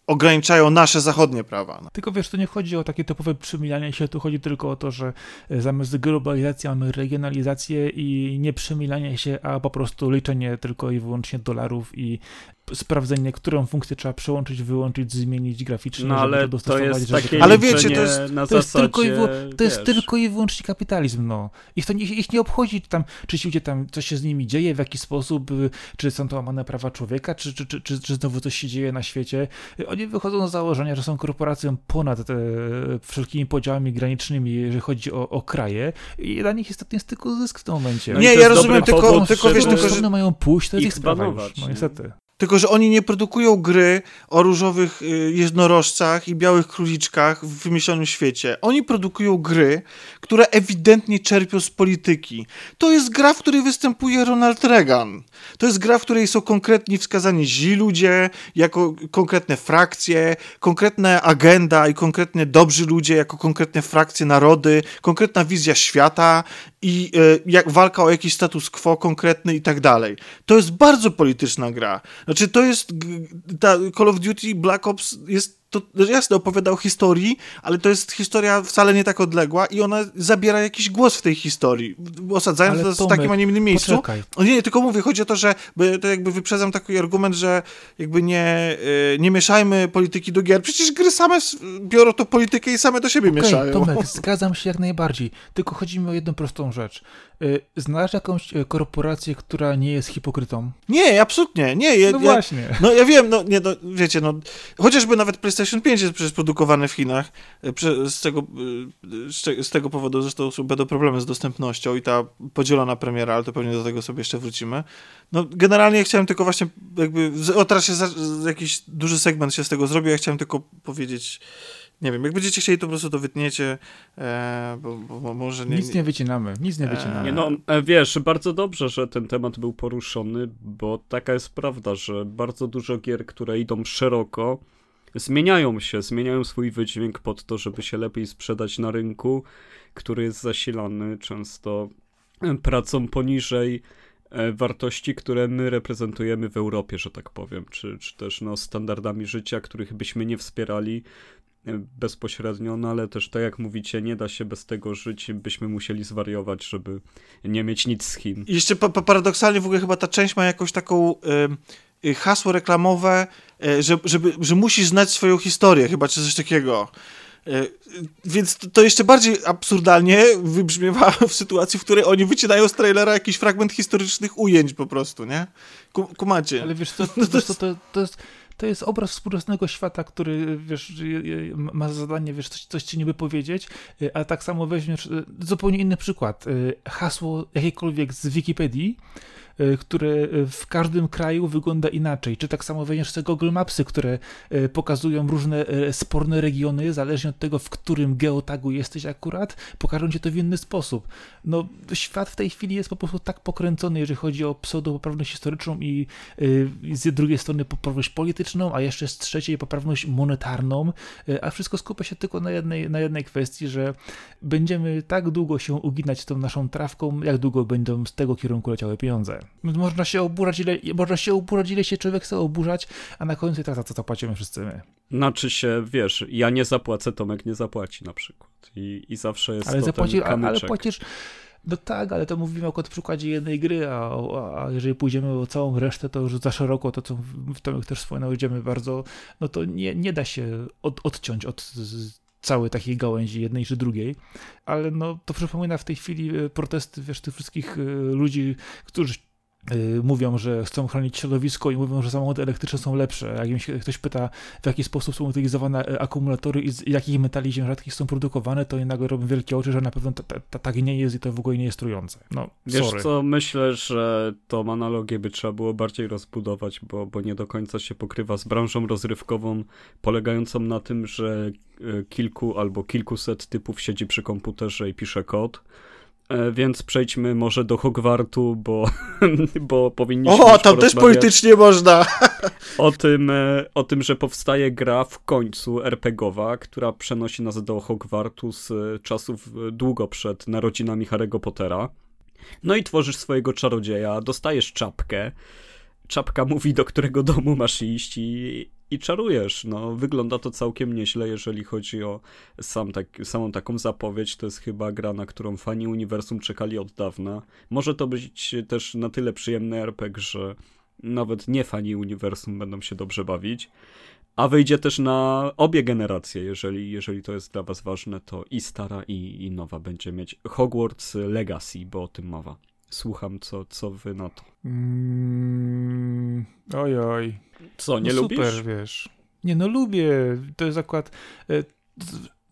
ograniczają nasze zachodnie prawa. No. Tylko wiesz, to nie chodzi o takie typowe przymilanie się, tu chodzi tylko o to, że e, zamiast globalizacji mamy regionalizację i nie przymilanie się, a po prostu liczenie tylko i wyłącznie dolarów i sprawdzenie, którą funkcję trzeba przełączyć, wyłączyć, zmienić graficznie, no, ale to, to jest takie Ale wiecie, to jest, to jest, tylko, i to jest tylko i wyłącznie kapitalizm, no. Ich to nie, ich nie obchodzi tam, czy ci ludzie tam, co się z nimi dzieje, w jaki sposób, y, czy są to łamane prawa człowieka, czy, czy, czy, czy, czy znowu coś się dzieje na świecie. Oni wychodzą z założenia, że są korporacją ponad te, wszelkimi podziałami granicznymi, jeżeli chodzi o, o kraje i dla nich jest, jest tylko zysk w tym momencie. Nie, ja rozumiem, tylko, tylko wiesz, tylko, że... mają pójść, to jest ich sprawa już, no niestety. Tylko, że oni nie produkują gry o różowych y, jednorożcach i białych króliczkach w wymyślonym świecie. Oni produkują gry, które ewidentnie czerpią z polityki. To jest gra, w której występuje Ronald Reagan. To jest gra, w której są konkretni wskazani źli ludzie, jako konkretne frakcje, konkretna agenda i konkretnie dobrzy ludzie, jako konkretne frakcje, narody, konkretna wizja świata i y, jak walka o jakiś status quo konkretny i tak dalej. To jest bardzo polityczna gra. Znaczy, to jest. Ta Call of Duty Black Ops jest to jasne opowiadał historii, ale to jest historia wcale nie tak odległa i ona zabiera jakiś głos w tej historii, osadzając ale to w takim, a nie innym miejscu. Poczekaj. Nie, nie, tylko mówię, chodzi o to, że to jakby wyprzedzam taki argument, że jakby nie, y, nie mieszajmy polityki do gier. Przecież gry same biorą to politykę i same do siebie okay, mieszają. Tomek, zgadzam się jak najbardziej. Tylko chodzi mi o jedną prostą rzecz. Y, znasz jakąś y, korporację, która nie jest hipokrytą? Nie, absolutnie. Nie, ja, no właśnie. Ja, no ja wiem, no, nie, no wiecie, no chociażby nawet PlayStation PlayStation 5 jest przecież produkowane w Chinach. E, z tego, e, z tego powodu zresztą będą problemy z dostępnością i ta podzielona premiera, ale to pewnie do tego sobie jeszcze wrócimy. No generalnie chciałem tylko właśnie jakby, o teraz się jakiś duży segment się z tego zrobił, ja chciałem tylko powiedzieć nie wiem, jak będziecie chcieli, to po prostu to wytniecie, e, bo, bo, może nie... Nic nie wycinamy, nic nie wycinamy. E... Nie, no, wiesz, bardzo dobrze, że ten temat był poruszony, bo taka jest prawda, że bardzo dużo gier, które idą szeroko, zmieniają się, zmieniają swój wydźwięk pod to, żeby się lepiej sprzedać na rynku, który jest zasilany często pracą poniżej e, wartości, które my reprezentujemy w Europie, że tak powiem, czy, czy też no, standardami życia, których byśmy nie wspierali e, bezpośrednio, no ale też tak jak mówicie, nie da się bez tego żyć, byśmy musieli zwariować, żeby nie mieć nic z Chin. I jeszcze paradoksalnie w ogóle chyba ta część ma jakąś taką hasło reklamowe, E, że, żeby, że musisz znać swoją historię, chyba czy coś takiego. E, więc to jeszcze bardziej absurdalnie wybrzmiewa <laughs> w sytuacji, w której oni wycinają z trailera jakiś fragment historycznych ujęć po prostu, nie? Kumacie. Ale wiesz co, to, <laughs> to, to, to, jest, to jest obraz współczesnego świata, który, wiesz, ma zadanie, wiesz, coś, coś ci niby powiedzieć, a tak samo weźmiesz zupełnie inny przykład. Hasło jakiekolwiek z Wikipedii, Y, które y, w każdym kraju wygląda inaczej. Czy tak samo weźmiesz te Google Mapsy, które y, pokazują różne sporne regiony, zależnie od tego, w którym geotagu jesteś akurat, pokażą ci to w inny sposób. No, świat w tej chwili jest po prostu tak pokręcony, jeżeli chodzi o pseudopoprawność historyczną i z drugiej strony poprawność polityczną, a jeszcze z trzeciej poprawność monetarną, a wszystko skupia się tylko na jednej, na jednej kwestii, że będziemy tak długo się uginać tą naszą trawką, jak długo będą z tego kierunku leciały pieniądze. Można się oburzać, ile, można się oburzać, ile się człowiek chce oburzać, a na końcu i tak za co zapłacimy wszyscy my. Znaczy się, wiesz, ja nie zapłacę, Tomek nie zapłaci na przykład. I, i zawsze jest ale to zapłaci, ten. Ale płacisz... No tak, ale to mówimy o przykładzie jednej gry, a, a, jeżeli pójdziemy o całą resztę, to już za szeroko, to co w Tomek też wspomniał, idziemy bardzo, no to nie, nie da się od, odciąć od całej takiej gałęzi, jednej czy drugiej, ale no to przypomina w tej chwili e, protesty, wiesz, tych wszystkich e, ludzi, którzy Y, mówią, że chcą chronić środowisko i mówią, że samochody elektryczne są lepsze. Jak im się ktoś pyta, w jaki sposób są utylizowane e, akumulatory i z jakich metali ziem rzadkich są produkowane, to jednak robią wielkie oczy, że na pewno tak nie jest i to w ogóle nie jest trujące. No, Wiesz sorry. co, myślę, że tą analogię by trzeba było bardziej rozbudować, bo, bo nie do końca się pokrywa z branżą rozrywkową, polegającą na tym, że e, kilku albo kilkuset typów siedzi przy komputerze i pisze kod więc przejdźmy może do Hogwartu, bo, <laughs> bo powinniśmy. O, tam też politycznie można. O tym, e, o tym, że powstaje gra w końcu RPGowa, która przenosi nas do Hogwartu z czasów długo przed narodzinami Harry'ego Pottera. No i tworzysz swojego czarodzieja, dostajesz czapkę. Czapka mówi, do którego domu masz iść, i, i czarujesz. No, wygląda to całkiem nieźle, jeżeli chodzi o sam tak, samą taką zapowiedź. To jest chyba gra, na którą fani uniwersum czekali od dawna. Może to być też na tyle przyjemny RPG, że nawet nie fani uniwersum będą się dobrze bawić. A wyjdzie też na obie generacje, jeżeli, jeżeli to jest dla was ważne, to i stara, i, i nowa będzie mieć Hogwarts Legacy, bo o tym mowa. Słucham, co, co wy na to. Mm, oj, oj. Co, nie no lubisz? Super, wiesz. Nie, no lubię. To jest akurat... E,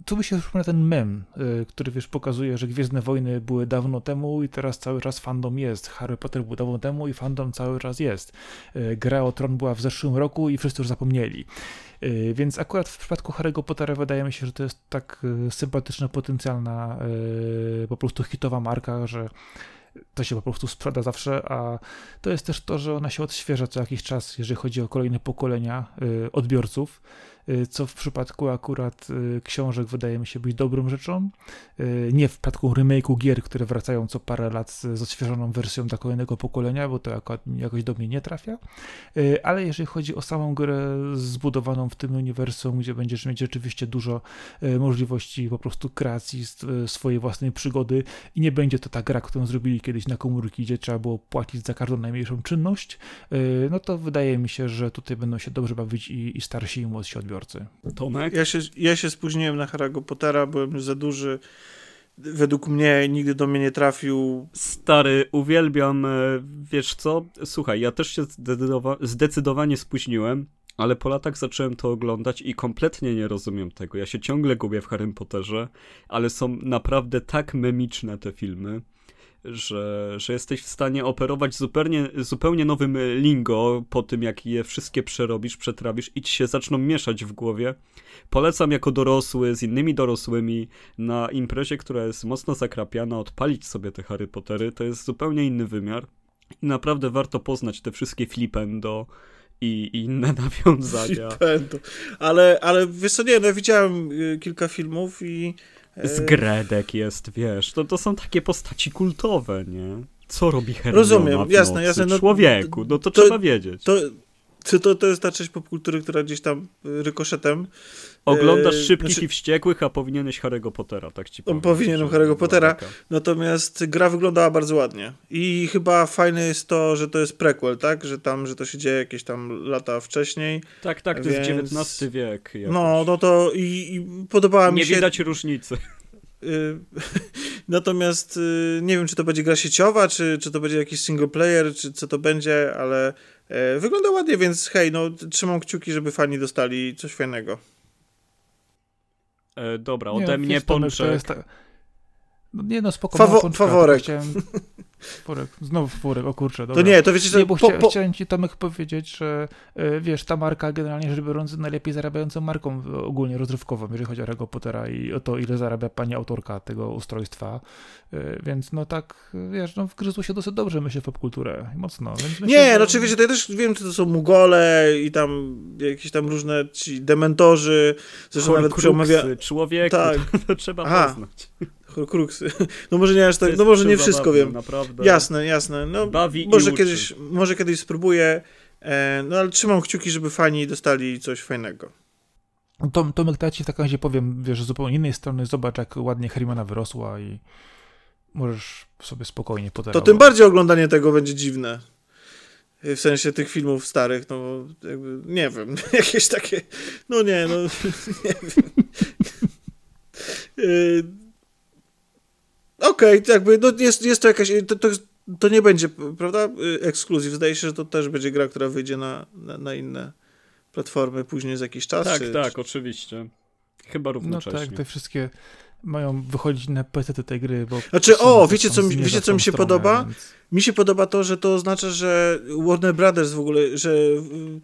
tu mi się przypomina ten mem, y, który wiesz, pokazuje, że Gwiezdne Wojny były dawno temu i teraz cały czas fandom jest. Harry Potter był dawno temu i fandom cały czas jest. Y, gra o Tron była w zeszłym roku i wszyscy już zapomnieli. Y, więc akurat w przypadku Harry'ego Pottera wydaje mi się, że to jest tak sympatyczna, potencjalna, po prostu hitowa marka, że to się po prostu sprzeda zawsze, a to jest też to, że ona się odświeża co jakiś czas, jeżeli chodzi o kolejne pokolenia odbiorców. Y, co w przypadku akurat y, książek wydaje mi się być dobrą rzeczą. Y, nie w przypadku remake'u gier, które wracają co parę lat z odświeżoną wersją dla kolejnego pokolenia, bo to jakoś do mnie nie trafia. Ale jeżeli chodzi o samą grę zbudowaną w tym uniwersum, gdzie będziesz mieć rzeczywiście dużo możliwości po prostu kreacji swojej własnej przygody i nie będzie to ta gra, którą zrobili kiedyś na komórki, gdzie trzeba było płacić za każdą najmniejszą czynność, no to wydaje mi się, że tutaj będą się dobrze bawić i, i starsi i młodsi odbiorcy odbiorcy. Tomek? Ja się, ja się spóźniłem na Harry'ego Pottera, byłem już za duży. Według mnie nigdy do mnie nie trafił. Stary, uwielbiam, e, wiesz co? Słuchaj, ja też się zdecydowa zdecydowanie spóźniłem, ale po latach zacząłem to oglądać i kompletnie nie rozumiem tego. Ja się ciągle gubię w Harrym Potterze, ale są naprawdę tak memiczne te filmy że, że jesteś w stanie operować zupełnie, zupełnie nowym lingo po tym, jak je wszystkie przerobisz, przetrawisz i ci się zaczną mieszać w głowie. Polecam jako dorosły, z innymi dorosłymi, na imprezie, która jest mocno zakrapiana, odpalić sobie te Harry Pottery. To jest zupełnie inny wymiar. I naprawdę warto poznać te wszystkie flipendo i, inne <laughs> nawiązania. Flipendo. Ale, ale wiesz co, nie, no, widziałem y, kilka filmów i z Gredek jest, wiesz, to, to są takie postaci kultowe, nie? Co robi Hermiona Rozumiem, jasne, jasne. No, Człowieku, no to, to trzeba wiedzieć. To, to, to, to jest ta część popkultury, która gdzieś tam rykoszetem Oglądasz e, Szybkich znaczy, i Wściekłych, a powinieneś Harry'ego Pottera, tak ci powiem. Powinienem Harry'ego Pottera, natomiast gra wyglądała bardzo ładnie. I chyba fajne jest to, że to jest prequel, tak? Że tam, że to się dzieje jakieś tam lata wcześniej. Tak, tak, to więc... jest XIX wiek. Jakoś. No, no to i, i podobała mi się... Nie widać różnicy. Y, <laughs> natomiast y, nie wiem, czy to będzie gra sieciowa, czy, czy to będzie jakiś single player, czy co to będzie, ale e, wygląda ładnie, więc hej, no trzymam kciuki, żeby fani dostali coś fajnego. E, dobra, ode nie, mnie pączek. Ta... No, nie no, spoko, Fawo faworek. Chciałem... <laughs> Furek, znowu furek, o kurczę, dobra. To nie, to wiecie, że... Nie, bo po, po... chciałem ci Tomek powiedzieć, że e, wiesz, ta marka generalnie rzecz biorąc najlepiej zarabiającą marką ogólnie rozrywkową, jeżeli chodzi o Harry Pottera i o to, ile zarabia pani autorka tego ustrojstwa, e, więc no tak, wiesz, no wgryzło się dosyć dobrze, myślę, w popkulturę, mocno. Więc myślę, nie, że... no oczywiście, to ja też wiem, czy to są Mugole i tam jakieś tam różne ci dementorzy, zresztą nawet przemawia... człowieku, tak. to, <laughs> to trzeba Aha. poznać. Horcruxy. <laughs> No może nie aż tak, no może nie wszystko zabawne, wiem. Naprawdę. Jasne, jasne. No, Bawi może, kiedyś, może kiedyś spróbuję, e, no ale trzymam kciuki, żeby fani dostali coś fajnego. Tom, Tomek, to ja ci w takim razie powiem, wiesz, z zupełnie innej strony, zobacz jak ładnie Hermiona wyrosła i możesz sobie spokojnie poterować. To tym bardziej oglądanie tego będzie dziwne. W sensie tych filmów starych, no jakby, nie wiem, <laughs> jakieś takie, no nie, no <laughs> nie wiem. Okej, okay, jakby no jest, jest to jakaś. To, to, to, nie będzie, prawda? Ekskluzyw. Zdaje się, że to też będzie gra, która wyjdzie na, na, na inne platformy później za jakiś czas. Tak, czy, tak, czy... oczywiście. Chyba równocześnie. No tak, te wszystkie mają wychodzić na PC tej gry, bo... Znaczy, o, wiecie co, wiecie, co mi się stronę, podoba? Więc... Mi się podoba to, że to oznacza, że Warner Brothers w ogóle, że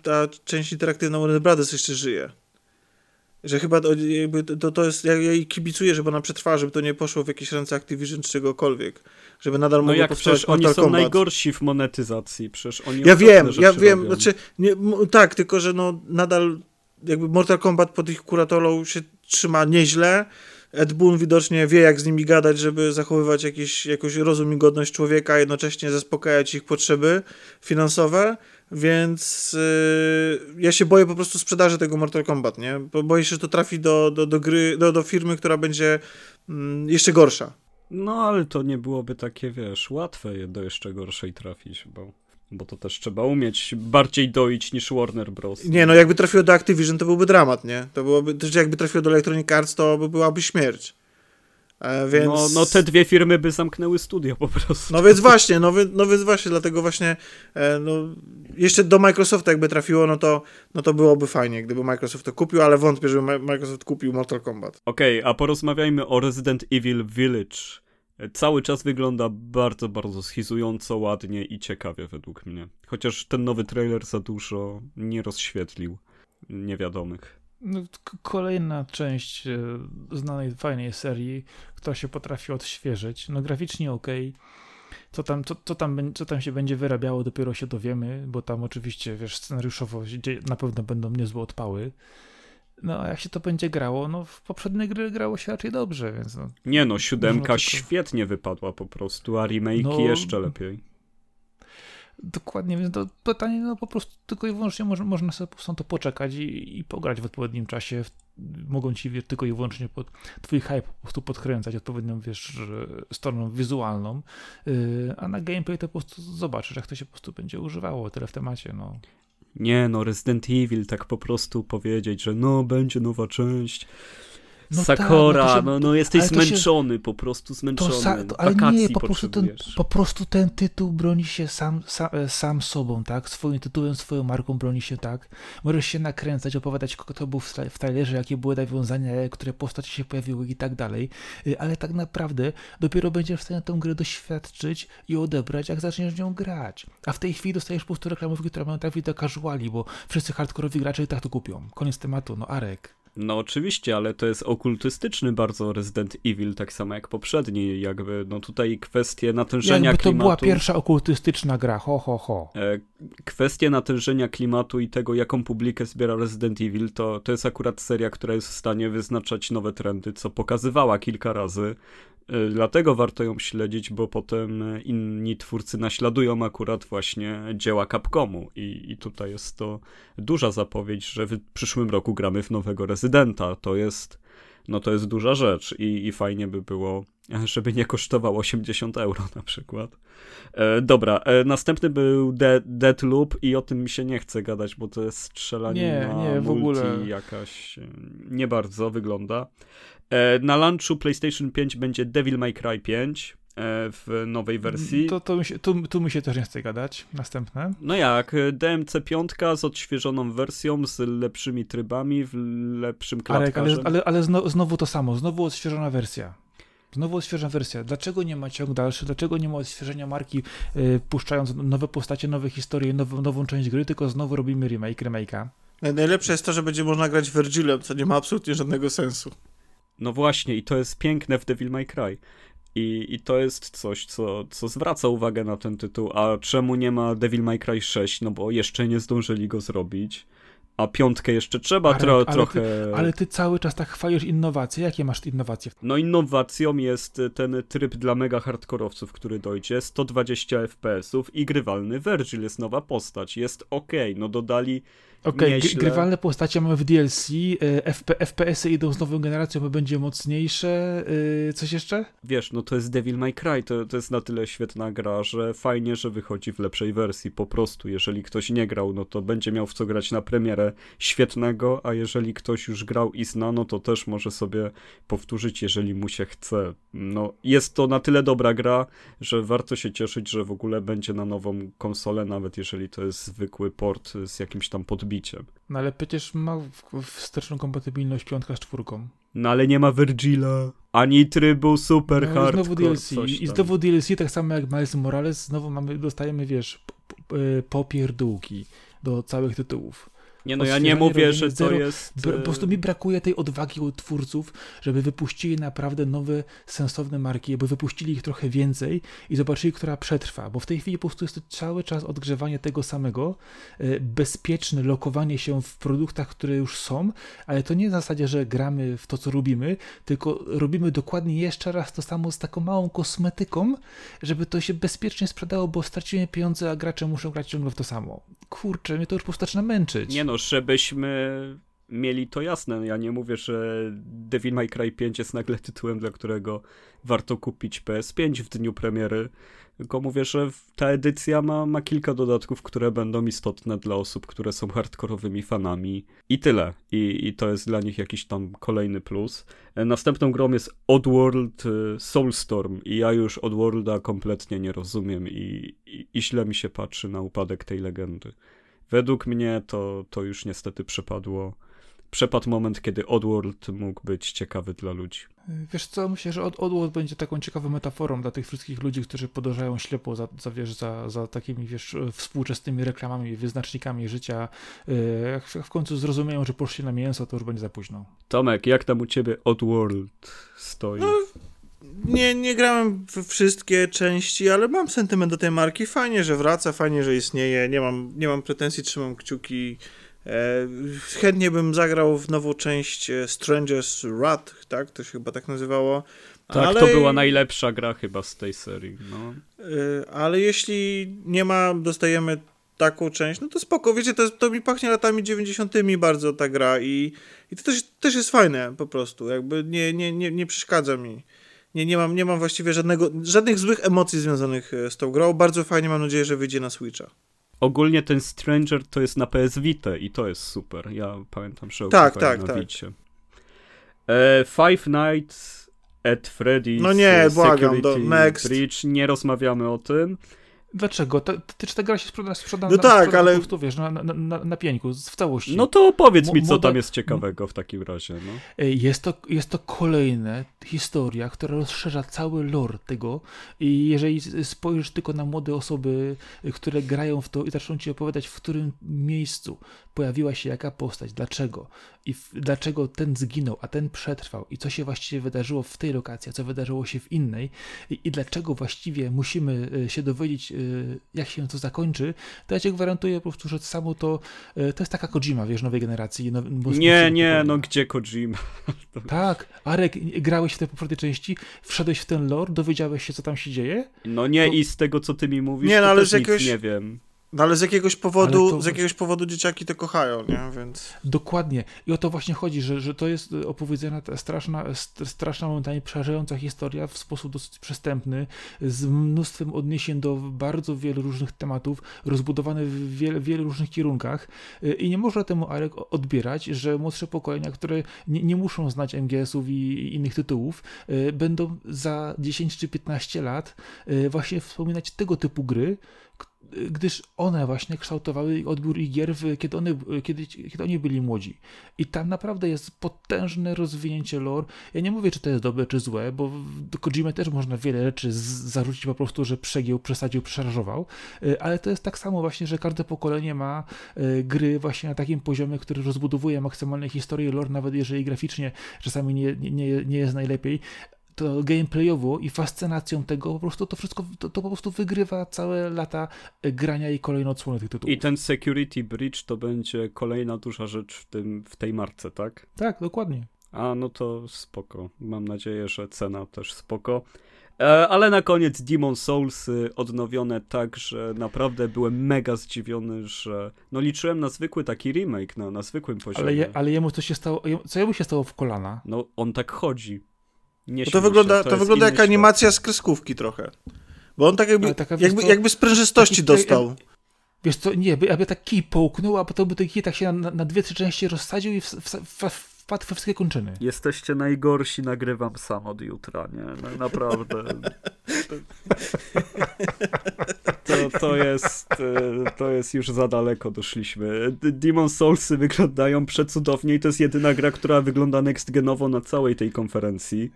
ta część interaktywna Warner Brothers jeszcze żyje. Że chyba to, jakby to, to jest, ja jej kibicuję, żeby ona przetrwała, żeby to nie poszło w jakieś ręce Activision czy czegokolwiek. Żeby nadal no jak przecież oni są Kombat. najgorsi w monetyzacji, przecież oni Ja wiem, ja wiem, robią. znaczy, nie, tak, tylko że no nadal jakby Mortal Kombat pod ich kuratorą się trzyma nieźle, Ed Boon widocznie wie, jak z nimi gadać, żeby zachowywać jakiś, jakoś rozum i godność człowieka, a jednocześnie zaspokajać ich potrzeby finansowe. Więc yy, ja się boję po prostu sprzedaży tego Mortal Kombat, nie? Bo boję się, że to trafi do, do, do gry, do, do firmy, która będzie mm, jeszcze gorsza. No, ale to nie byłoby takie, wiesz, łatwe do jeszcze gorszej trafić, bo, bo to też trzeba umieć bardziej doić niż Warner Bros. Nie, no jakby trafiło do Activision, to byłby dramat, nie? To byłoby, też jakby trafiło do Electronic Arts, to by byłaby śmierć. E, więc... no, no te dwie firmy by zamknęły studio po prostu. No więc właśnie, no, no więc właśnie, dlatego właśnie e, no, jeszcze do Microsoftu jakby trafiło, no to, no to byłoby fajnie, gdyby Microsoft to kupił, ale wątpię, żeby Microsoft kupił Mortal Kombat. Okej, okay, a porozmawiajmy o Resident Evil Village. Cały czas wygląda bardzo, bardzo schizująco, ładnie i ciekawie według mnie. Chociaż ten nowy trailer za dużo nie rozświetlił niewiadomych. No, kolejna część e, znanej, fajnej serii, która się potrafi odświeżyć. No graficznie ok. Co tam, co, co, tam, co tam się będzie wyrabiało, dopiero się dowiemy, bo tam oczywiście, wiesz, scenariuszowo na pewno będą niezłe odpały. No, a jak się to będzie grało? No, w poprzedniej gry grało się raczej dobrze, więc no. Nie no, siódemka tylko... świetnie wypadła po prostu, a remake no, jeszcze lepiej. Dokładnie, więc to pytanie, no po prostu tylko i wyłącznie można, można sobie po to poczekać i, i pograć w odpowiednim czasie. Mogą ci wiesz, tylko i wyłącznie pod twój hype po prostu podkręcać odpowiednią, wiesz, stroną wizualną, yy, a na gameplay to po prostu zobaczysz, jak to się po prostu będzie używało, tyle w temacie, no. Nie no, Resident Evil tak po prostu powiedzieć, że no będzie nowa część. No Sakora, tak, no, się, no, no, jesteś zmęczony, się, po prostu zmęczony. To, to, ale nie, po prostu, ten, po prostu ten tytuł broni się sam, sam, e, sam sobą, tak? Swoim tytułem, swoją marką broni się tak. Możesz się nakręcać, opowiadać, kto to był w, trailerze, jakie były nawiązania, które postacie się pojawiły i tak dalej. Y, ale tak naprawdę dopiero będziesz w stanie tę grę doświadczyć i odebrać, jak zaczniesz nią grać. A w tej chwili dostajesz po prostu reklamówki, które mają trafić do casuali, bo wszyscy hardkorowi gracze i tak to kupią. Koniec tematu, no Arek. No oczywiście, ale to jest okultystyczny bardzo Resident Evil, tak samo jak poprzedni, jakby, no tutaj kwestie natężenia jakby to klimatu... była pierwsza okultystyczna gra, ho, ho, ho. E, kwestie natężenia klimatu i tego, jaką publikę zbiera Resident Evil, to, to jest akurat seria, która jest w stanie wyznaczać nowe trendy, co pokazywała kilka razy. Y, dlatego warto ją śledzić, bo potem inni twórcy naśladują akurat właśnie dzieła Capcomu i, i tutaj jest to duża zapowiedź, że w przyszłym roku gramy w nowego rezydenta. To jest, no to jest duża rzecz i, i fajnie by było, <laughs> żeby nie kosztował 80 euro na przykład. E, dobra, e, następny był De Deadloop i o tym mi się nie chce gadać, bo to jest strzelanie nie, na nie, w ogóle. jakaś, e, nie bardzo wygląda. E, na launchu PlayStation 5 będzie Devil May Cry 5 e, w nowej wersji. To, to mi się, tu, tu mi się też nie chce gadać. Następne. No jak, DMC 5 z odświeżoną wersją, z lepszymi trybami, w lepszym klatkarzem. Ale, ale, ale znowu, znowu to samo, znowu odświeżona wersja. Znowu odświeżona wersja. Dlaczego nie ma ciąg dalszy? Dlaczego nie ma odświeżenia marki, yy, puszczając nowe postacie, nowe historie, nową, nową część gry, tylko znowu robimy remake, remake'a? Najlepsze jest to, że będzie można grać Virgilem, co nie ma absolutnie żadnego sensu. No właśnie, i to jest piękne w Devil May Cry. I, I to jest coś, co, co zwraca uwagę na ten tytuł. A czemu nie ma Devil May Cry 6? No bo jeszcze nie zdążyli go zrobić. A piątkę jeszcze trzeba Arek, tro, ale trochę. Ty, ale ty cały czas tak chwalisz innowacje. Jakie masz innowacje? No, innowacją jest ten tryb dla mega hardkorowców, który dojdzie. 120 FPS-ów i grywalny Virgil jest nowa postać. Jest ok. No, dodali Okej, okay, grywalne postacie mamy w DLC, e, FP, FPS-y idą z nową generacją, bo będzie mocniejsze. E, coś jeszcze? Wiesz, no to jest Devil May Cry, to, to jest na tyle świetna gra, że fajnie, że wychodzi w lepszej wersji. Po prostu, jeżeli ktoś nie grał, no to będzie miał w co grać na premierę świetnego, a jeżeli ktoś już grał i zna, no to też może sobie powtórzyć, jeżeli mu się chce. No, jest to na tyle dobra gra, że warto się cieszyć, że w ogóle będzie na nową konsolę, nawet jeżeli to jest zwykły port z jakimś tam podbiciem no ale przecież ma wsteczną kompatybilność piątka z czwórką. No ale nie ma Virgila, ani trybu super no, Znowu DLC. I znowu DLC, tak samo jak Miles Morales, znowu mamy, dostajemy, wiesz, popierdółki do całych tytułów. Nie no, ja nie mówię, że to jest... Po prostu mi brakuje tej odwagi u twórców, żeby wypuścili naprawdę nowe, sensowne marki, aby wypuścili ich trochę więcej i zobaczyli, która przetrwa, bo w tej chwili po prostu jest to cały czas odgrzewanie tego samego, e, bezpieczne lokowanie się w produktach, które już są, ale to nie w zasadzie, że gramy w to, co robimy, tylko robimy dokładnie jeszcze raz to samo z taką małą kosmetyką, żeby to się bezpiecznie sprzedało, bo stracimy pieniądze, a gracze muszą grać ciągle w to samo. Kurczę, mnie to już po prostu zaczyna męczyć. Nie no, żebyśmy mieli to jasne. Ja nie mówię, że Devil May Cry 5 jest nagle tytułem, dla którego warto kupić PS5 w dniu premiery, tylko mówię, że ta edycja ma, ma kilka dodatków, które będą istotne dla osób, które są hardkorowymi fanami i tyle. I, I to jest dla nich jakiś tam kolejny plus. E, następną grą jest Oddworld e, Soulstorm i ja już Oddworlda kompletnie nie rozumiem i, i, i źle mi się patrzy na upadek tej legendy. Według mnie to, to już niestety przepadło przepadł moment, kiedy Oddworld mógł być ciekawy dla ludzi. Wiesz co, myślę, że Oddworld będzie taką ciekawą metaforą dla tych wszystkich ludzi, którzy podążają ślepo za, za, wiesz, za, za takimi wiesz, współczesnymi reklamami, wyznacznikami życia. Jak w końcu zrozumieją, że poszli na mięso, to już będzie za późno. Tomek, jak tam u ciebie Oddworld stoi? No, nie, nie grałem w wszystkie części, ale mam sentyment do tej marki. Fajnie, że wraca, fajnie, że istnieje. Nie mam, nie mam pretensji, trzymam kciuki E, chętnie bym zagrał w nową część e, Stranger's Wrath, tak? To się chyba tak nazywało. Tak, ale... to była najlepsza gra chyba z tej serii. No. E, ale jeśli nie ma, dostajemy taką część, no to spoko. Wiecie, to, to mi pachnie latami 90. bardzo ta gra i, i to też, też jest fajne po prostu. Jakby nie, nie, nie, nie przeszkadza mi. Nie, nie, mam, nie mam właściwie żadnego, żadnych złych emocji związanych z tą grą. Bardzo fajnie, mam nadzieję, że wyjdzie na Switcha. Ogólnie ten Stranger to jest na PS Vita i to jest super. Ja pamiętam, że tak, tak, na tak. E, Five Nights at Freddy's No nie, błagam, do, next. Bridge. Nie rozmawiamy o tym. Dlaczego? Ta, ty, czy ta gra się sprzeda, sprzeda, no tak, ale... po prostu, wiesz, na, na, na, na pieńku, w całości. No to powiedz mi, co tam jest ciekawego w takim razie. No. Jest, to, jest to kolejna historia, która rozszerza cały lore tego i jeżeli spojrzysz tylko na młode osoby, które grają w to i zaczną ci opowiadać, w którym miejscu pojawiła się jaka postać, dlaczego i w, dlaczego ten zginął, a ten przetrwał i co się właściwie wydarzyło w tej lokacji, a co wydarzyło się w innej i, i dlaczego właściwie musimy e, się dowiedzieć, e, jak się to zakończy, to ja ci gwarantuję po prostu, że samo to, e, to jest taka Kojima, wiesz, nowej generacji. Now, nie, nie, no gdzie Kojima? <laughs> tak, Arek, grałeś w te poprzedniej części, wszedłeś w ten lore, dowiedziałeś się, co tam się dzieje? No nie, to... i z tego, co ty mi mówisz, nie, no, ale z jakiegoś... nie wiem. No ale z jakiegoś powodu, to... z jakiegoś powodu dzieciaki to kochają, nie? Więc... Dokładnie. I o to właśnie chodzi, że, że to jest opowiedzona straszna, straszna momentami przerażająca historia w sposób dosyć przystępny, z mnóstwem odniesień do bardzo wielu różnych tematów, rozbudowane w wiele, wielu różnych kierunkach i nie można temu Arek odbierać, że młodsze pokolenia, które nie, nie muszą znać MGS-ów i innych tytułów, będą za 10 czy 15 lat właśnie wspominać tego typu gry, gdyż one właśnie kształtowały odbiór ich gier, kiedy, one, kiedy, kiedy oni byli młodzi. I tam naprawdę jest potężne rozwinięcie lore. Ja nie mówię, czy to jest dobre, czy złe, bo do Kojima też można wiele rzeczy zarzucić po prostu, że przegiął, przesadził, przeszarżował, y, ale to jest tak samo właśnie, że każde pokolenie ma y, gry właśnie na takim poziomie, który rozbudowuje maksymalne historię lore, nawet jeżeli graficznie czasami nie, nie, nie jest najlepiej, to gameplayowo i fascynacją tego po prostu to wszystko, to, to, po prostu wygrywa całe lata grania i kolejne odsłony tych tytułów. I ten Security Bridge to będzie kolejna duża rzecz w, tym, w tej marce, tak? Tak, dokładnie. A, no to spoko. Mam nadzieję, że cena też spoko. E, ale na koniec Demon Souls odnowione tak, że naprawdę byłem mega zdziwiony, że no liczyłem na zwykły taki remake, na, na zwykłym poziomie. Ale, je, ale jemu co się stało, co jemu się stało w kolana? No on tak chodzi. Nie to wygląda, to, to wygląda jak animacja z kreskówki trochę. Bo on tak jakby, taka, jakby, to, jakby sprężystości taki, dostał. wiesz co, nie, aby tak kij połknął, a potem by ten kij tak się na, na dwie, trzy części rozsadził i w, w, w, wpadł we wszystkie kończyny. Jesteście najgorsi, nagrywam sam od jutra, nie? No, naprawdę. To, to, jest, e, to jest już za daleko doszliśmy. Demon Soulsy wyglądają przecudownie i to jest jedyna gra, która wygląda next genowo na całej tej konferencji.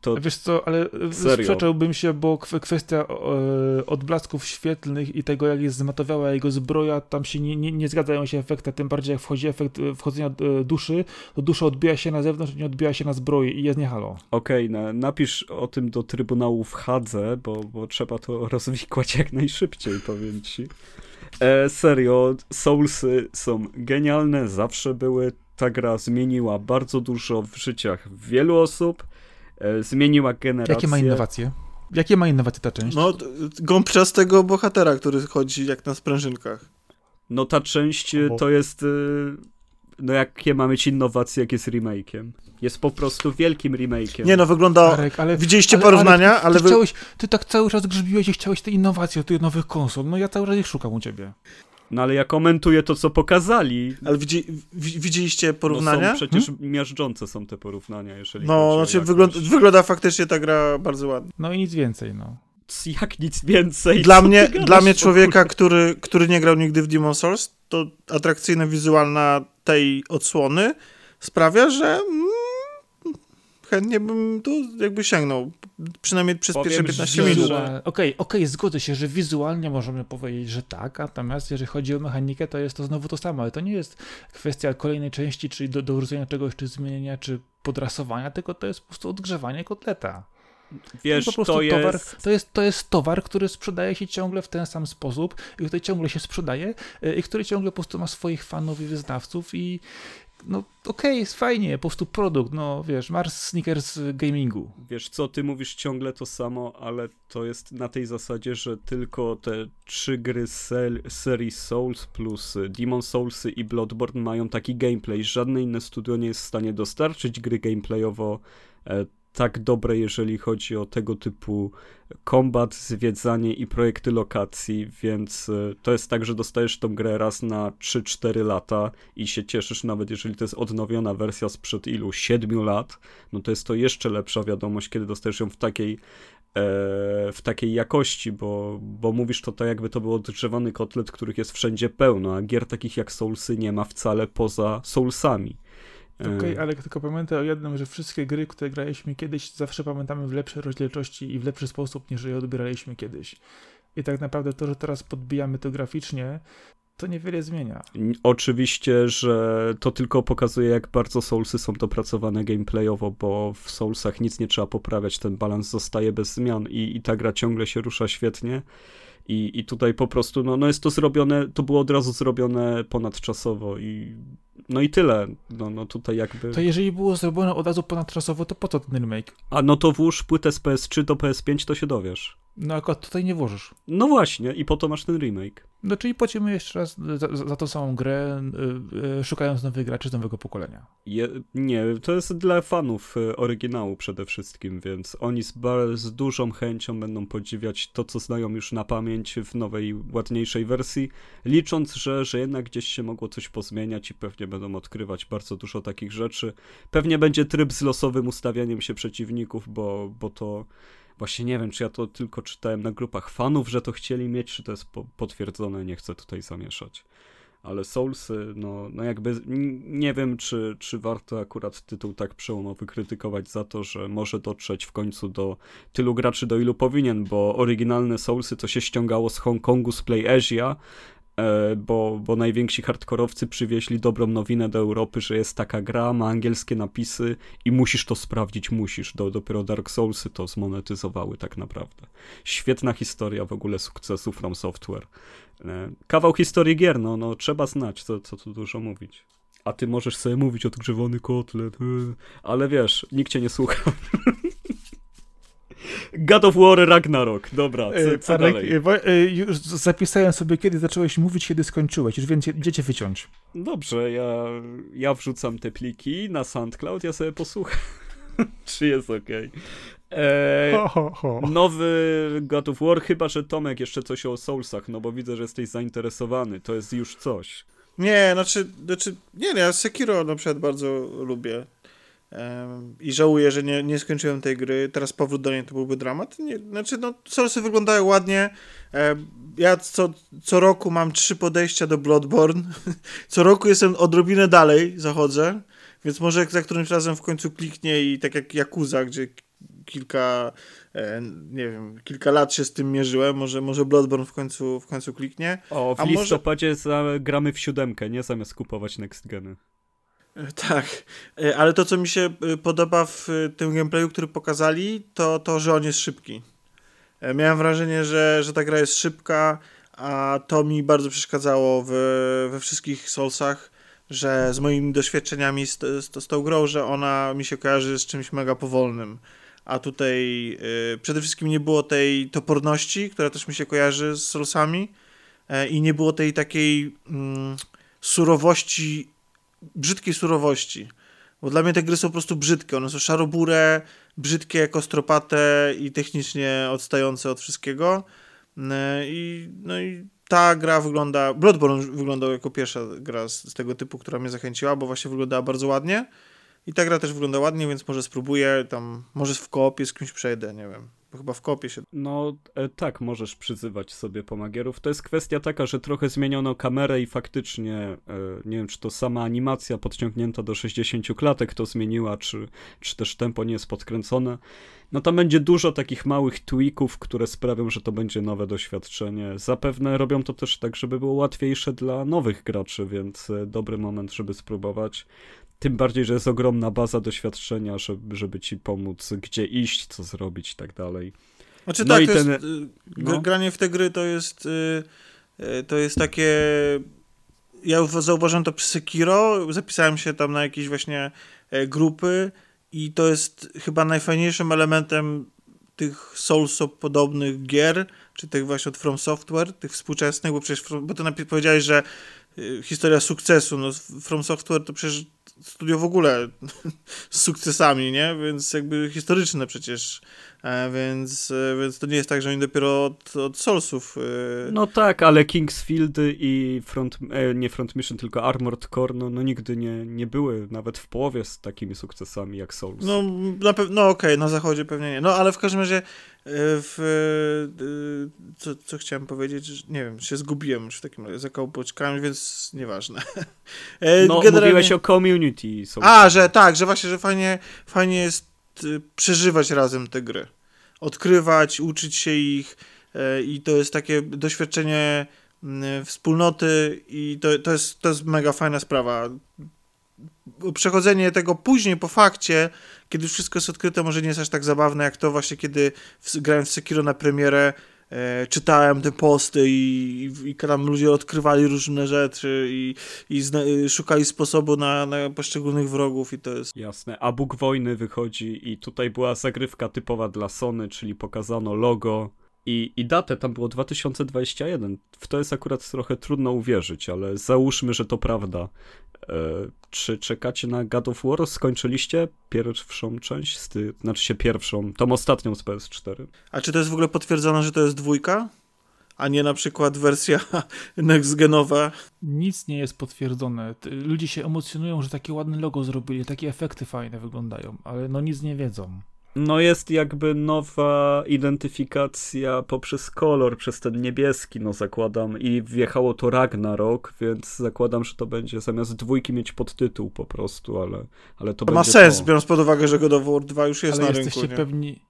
To Wiesz co, ale serio? sprzeczałbym się, bo kwestia e, odblasków świetlnych i tego, jak jest zmatowiała jego zbroja, tam się nie, nie, nie zgadzają się efekty, tym bardziej jak wchodzi efekt e, wchodzenia e, duszy, to dusza odbija się na zewnątrz, nie odbija się na zbroi i jest nie halo. Okej, okay, na, napisz o tym do Trybunału w Hadze, bo, bo trzeba to <laughs> rozwikłać jak najszybciej, powiem ci. E, serio, Soulsy są genialne, zawsze były. Ta gra zmieniła bardzo dużo w życiach wielu osób E, zmieniła generację. Jakie ma innowacje? Jakie ma innowacje ta część? No, gąbczastego bohatera, który chodzi jak na sprężynkach. No ta część e, to jest... E, no jakie ma mieć innowacje, jak jest remake'iem? Jest po prostu wielkim remake'iem. Nie no, wygląda... Arek, ale, Widzieliście ale, porównania, ale, ty, ale... ty, wy... chciałeś, ty tak cały czas grzybiłeś i chciałeś te innowacje, tych nowych konsol. No ja cały czas ich szukam u ciebie. No ale ja komentuję to, co pokazali. Ale widzi, wi- widzieliście No porównania? są przecież miażdżące są te porównania, jeżeli No, znaczy wygląda, wygląda faktycznie ta gra bardzo ładnie. No i nic więcej, no. Jak nic więcej. Dla co mnie, gadasz dla mnie człowieka, który, który nie grał nigdy w Demon Souls, to atrakcyjna wizualna tej odsłony sprawia, że mm, chętnie bym tu jakby sięgnął. Przynajmniej przez Powiem, pierwsze 15 że- minut. Wizual- Okej, okej, zgodzę się, że wizualnie możemy powiedzieć, że tak, natomiast jeżeli chodzi o mechanikę, to jest to znowu to samo, ale to nie jest kwestia kolejnej części, czyli do, dorzucenia czegoś, czy zmienienia, czy podrasowania, tylko to jest po prostu odgrzewanie kotleta. Wiesz, po prostu to towar, jest... to, jest, to jest towar, który sprzedaje się ciągle w ten sam sposób i który ciągle się sprzedaje y, i który ciągle po prostu ma swoich fanów i wyznawców i no okej, jest fajnie, po prostu produkt, no wiesz, Mars Sneakers gamingu. Wiesz co, ty mówisz ciągle to samo, ale to jest na tej zasadzie, że tylko te trzy gry sel- serii Souls plus Demon Soulsy i Bloodborne mają taki gameplay. Żadne inne studio nie jest w stanie dostarczyć gry gameplayowo e, tak dobre, jeżeli chodzi o tego typu kombat, zwiedzanie i projekty lokacji, więc y, to jest tak, że dostajesz tą grę raz na 3-4 lata i się cieszysz, nawet jeżeli to jest odnowiona wersja sprzed ilu? 7 lat, no to jest to jeszcze lepsza wiadomość, kiedy dostajesz ją w takiej e, w takiej jakości, bo, bo mówisz to tak, jakby to był odgrzewany kotlet, których jest wszędzie pełno, a gier takich jak Soulsy nie ma wcale poza Soulsami. Okej, ale tylko pamiętaj o jednym, że wszystkie gry, które graliśmy kiedyś, zawsze pamiętamy w lepszej rozdzielczości i w lepszy sposób, niż je odbieraliśmy kiedyś. I tak naprawdę to, że teraz podbijamy to graficznie, to niewiele zmienia. Oczywiście, że to tylko pokazuje, jak bardzo Soulsy są dopracowane gameplayowo, bo w Soulsach nic nie trzeba poprawiać, ten balans zostaje bez zmian i, i ta gra ciągle się rusza świetnie. I, I tutaj po prostu, no, no jest to zrobione, to było od razu zrobione ponadczasowo i no i tyle. No, no tutaj jakby... To jeżeli było zrobione od razu ponadczasowo, to po co ten remake? A no to włóż płytę z PS3 do PS5, to się dowiesz. No akurat tutaj nie włożysz. No właśnie, i po to masz ten remake. No czyli płacimy jeszcze raz za, za tą samą grę, y, y, szukając nowych graczy z nowego pokolenia. Je, nie, to jest dla fanów e, oryginału przede wszystkim, więc oni z, z dużą chęcią będą podziwiać to, co znają już na pamięć w nowej, ładniejszej wersji, licząc, że, że jednak gdzieś się mogło coś pozmieniać i pewnie będą odkrywać bardzo dużo takich rzeczy. Pewnie będzie tryb z losowym ustawianiem się przeciwników, bo, bo to właśnie nie wiem, czy ja to tylko czytałem na grupach fanów, że to chcieli mieć, czy to jest po, potwierdzone, nie chcę tutaj zamieszać ale Soulsy, no, no jakby nie wiem, czy, czy warto akurat tytuł tak przełomowy krytykować za to, że może dotrzeć w końcu do tylu graczy, do ilu powinien, bo oryginalne Soulsy to się ściągało z Hongkongu, z PlayAsia, bo, bo najwięksi hardkorowcy przywieźli dobrą nowinę do Europy, że jest taka gra, ma angielskie napisy i musisz to sprawdzić, musisz. Do, dopiero Dark Soulsy to zmonetyzowały tak naprawdę. Świetna historia w ogóle sukcesu From Software. E, Kawał historii gier, no, no trzeba znać, co, co tu dużo mówić. A ty możesz sobie mówić odgrzewany kotlet, e, ale wiesz, nikt cię nie słucha. <laughs> God of War Ragnarok, dobra, co, co Parek, dalej? y, już zapisałem sobie, kiedy zacząłeś mówić, kiedy skończyłeś. Już wiem, gdzie- cię wyciąć. Dobrze, ja, ja wrzucam te pliki na SoundCloud, ja sobie posłucham, <laughs> czy jest okej. Eee, Ho, ho, ho. Nowy God of War, chyba że Tomek jeszcze coś o Soulsach, no bo widzę, że jesteś zainteresowany, to jest już coś. Nie, znaczy, znaczy nie, nie, ja Sekiro na przykład bardzo lubię. I żałuję, że nie, nie skończyłem tej gry. Teraz powrót do niej to byłby dramat. Nie, znaczy, no, Soulsy wyglądają ładnie. Ja co, co roku mam trzy podejścia do Bloodborne. <laughs> co roku jestem odrobinę dalej, zachodzę. Więc może za którymś razem w końcu kliknie i tak jak Yakuza, gdzie kilka, e, nie wiem, kilka lat się z tym mierzyłem, może, może Bloodborne w końcu, w końcu kliknie. O, w A może- listopadzie zagramy w siódemkę, nie zamiast kupować Next Geny. Tak, E, ale to, co mi się e, podoba w e, tym gameplayu, który pokazali, to to, że on jest szybki. Miałem wrażenie, że, że ta gra jest szybka, a to mi bardzo przeszkadzało w, we wszystkich Soulsach, że z moimi doświadczeniami z, z, z tą grą, że ona mi się kojarzy z czymś mega powolnym. A tutaj przede wszystkim nie było tej toporności, która też mi się kojarzy z Soulsami i nie było tej takiej mm, surowości brzydkiej surowości. Bo dla mnie te gry są po prostu brzydkie. One są szarobure, brzydkie, kostropate i technicznie odstające od wszystkiego. E, I, no i ta gra wygląda. Bloodborne wyglądał jako pierwsza gra z, z, tego typu, która mnie zachęciła, bo właśnie wyglądała bardzo ładnie. I ta gra też wygląda ładnie, więc może spróbuję tam, może w koopie z kimś przejdę, nie wiem. Bo chyba w kopie się. No e, tak, możesz przyzywać sobie pomagierów. To jest kwestia taka, że trochę zmieniono kamerę i faktycznie e, nie wiem, czy to sama animacja podciągnięta do 60 klatek to zmieniła, czy, czy też tempo nie jest podkręcone. No tam będzie dużo takich małych tweaków, które sprawią, że to będzie nowe doświadczenie. Zapewne robią to też tak, żeby było łatwiejsze dla nowych graczy, więc e, dobry moment, żeby spróbować. Tym bardziej, że jest ogromna baza doświadczenia, żeby, żeby ci pomóc, gdzie iść, co zrobić i tak dalej. Znaczy no tak, i ten... jest, y, no. granie w te gry to jest y, y, to jest takie ja zauważyłem to przy Sekiro, zapisałem się tam na jakieś właśnie e, grupy i to jest chyba najfajniejszym elementem tych Souls-podobnych gier, czy tych właśnie od From Software, tych współczesnych, bo przecież, bo ty powiedziałeś, że historia sukcesu, no From Software to przecież studio w ogóle <laughs> z sukcesami, nie? Więc jakby historyczne przecież. E, więc, e, więc to nie jest tak, że oni dopiero od, od Soulsów. E... No tak, ale Kingsfield i Front, nie Front Mission, tylko Armored Core, no, no nigdy nie, nie były nawet w połowie z takimi sukcesami jak Souls. No, na pe- no okej, okay, na zachodzie pewnie nie. No ale w każdym razie w, co, co chciałem powiedzieć, nie wiem, się zgubiłem już w takim razie, zakołpoczkałem, więc nieważne. <laughs> No, Generalnie... mówiłeś o community. A, że tak, że właśnie, że fajnie, fajnie jest przeżywać razem te gry. Odkrywać, uczyć się ich e, i to jest takie doświadczenie wspólnoty i to, to, jest, to jest mega fajna sprawa przechodzenie tego później po fakcie, kiedy już wszystko jest odkryte, może nie jest aż tak zabawne, jak to właśnie kiedy w, grałem w Sekiro na premierę, e, czytałem te posty i, i, i tam ludzie odkrywali różne rzeczy i, i zna, szukali sposobu na, na poszczególnych wrogów i to jest... Jasne, a Bóg Wojny wychodzi i tutaj była zagrywka typowa dla Sony, czyli pokazano logo i, I datę tam było 2021. W to jest akurat trochę trudno uwierzyć, ale załóżmy, że to prawda. E, czy czekacie na God of War? Skończyliście pierwszą część, z ty, znaczy się pierwszą, tą ostatnią z PS4. A czy to jest w ogóle potwierdzone, że to jest dwójka? A nie na przykład wersja <laughs> next-genowa? Nic nie jest potwierdzone. Ludzie się emocjonują, że takie ładne logo zrobili, takie efekty fajne wyglądają, ale no nic nie wiedzą. No jest jakby nowa identyfikacja poprzez kolor, przez ten niebieski, no zakładam, i wjechało to Ragnarok, więc zakładam, że to będzie zamiast dwójki mieć podtytuł po prostu, ale, ale to, to ma sens, to... biorąc pod uwagę, że God of War 2 już jest ale na jesteście rynku. Pewni,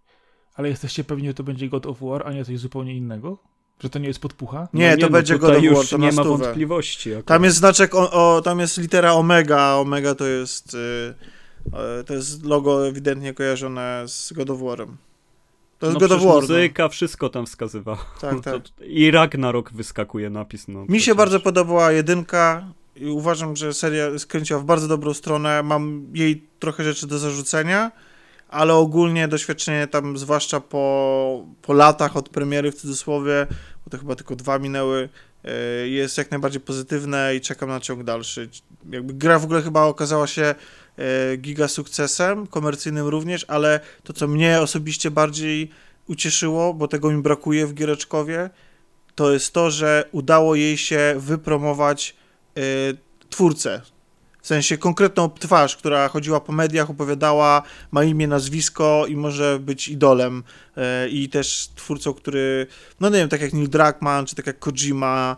ale jesteście pewni, że to będzie God of War, a nie coś zupełnie innego? Że to nie jest podpucha? Nie, no nie to no, będzie God of War, to nie ma wątpliwości. Akurat. Tam jest znaczek, o, o, tam jest litera Omega, Omega to jest... Yy to jest logo ewidentnie kojarzone z God of War'em. To jest no God of War. No. muzyka, no. wszystko tam wskazywa. Tak, <laughs> tak. I Ragnarok wyskakuje napis. No, Mi przecież. się bardzo podobała jedynka i uważam, że seria skręciła w bardzo dobrą stronę. Mam jej trochę rzeczy do zarzucenia, ale ogólnie doświadczenie tam, zwłaszcza po, po latach od premiery w cudzysłowie, bo to chyba tylko dwa minęły, e, jest jak najbardziej pozytywne i czekam na ciąg dalszy. Jakby gra w ogóle chyba okazała się E, giga sukcesem, komercyjnym również, ale to, co mnie osobiście bardziej ucieszyło, bo tego mi brakuje w Giereczkowie, to jest to, że udało jej się wypromować y, twórcę. W sensie konkretną twarz, która chodziła po mediach, opowiadała, ma imię, nazwisko i może być idolem. Y, I też twórcą, który, no nie wiem, tak jak Neil Druckmann, czy tak jak Kojima,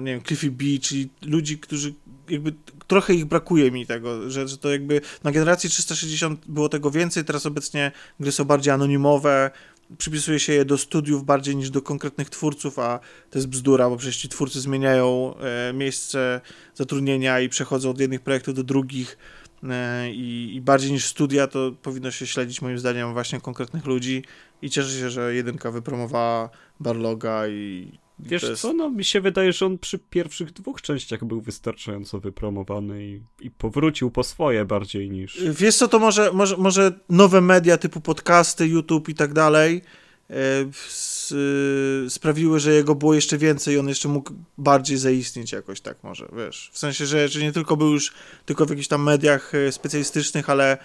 nie wiem, Cliffy B, czyli ludzi, którzy jakby trochę ich brakuje mi tego, że, że to jakby na generacji 360 było tego więcej, teraz obecnie gry są bardziej anonimowe, przypisuje się je do studiów bardziej niż do konkretnych twórców, a to jest bzdura, bo przecież ci twórcy zmieniają e, miejsce zatrudnienia i przechodzą od jednych projektów do drugich e, i, i, bardziej niż studia to powinno się śledzić moim zdaniem właśnie konkretnych ludzi. I cieszę się, że jedynka wypromowała Barloga i Wiesz jest... co, no mi się wydaje, że on przy pierwszych dwóch częściach był wystarczająco wypromowany i, i powrócił po swoje bardziej niż... Wiesz co, to może, może, może nowe media typu podcasty, YouTube i tak dalej sprawiły, że jego było jeszcze więcej i on jeszcze mógł bardziej zaistnieć jakoś tak może, wiesz. W sensie, że, że nie tylko był już tylko w jakichś tam mediach specjalistycznych, ale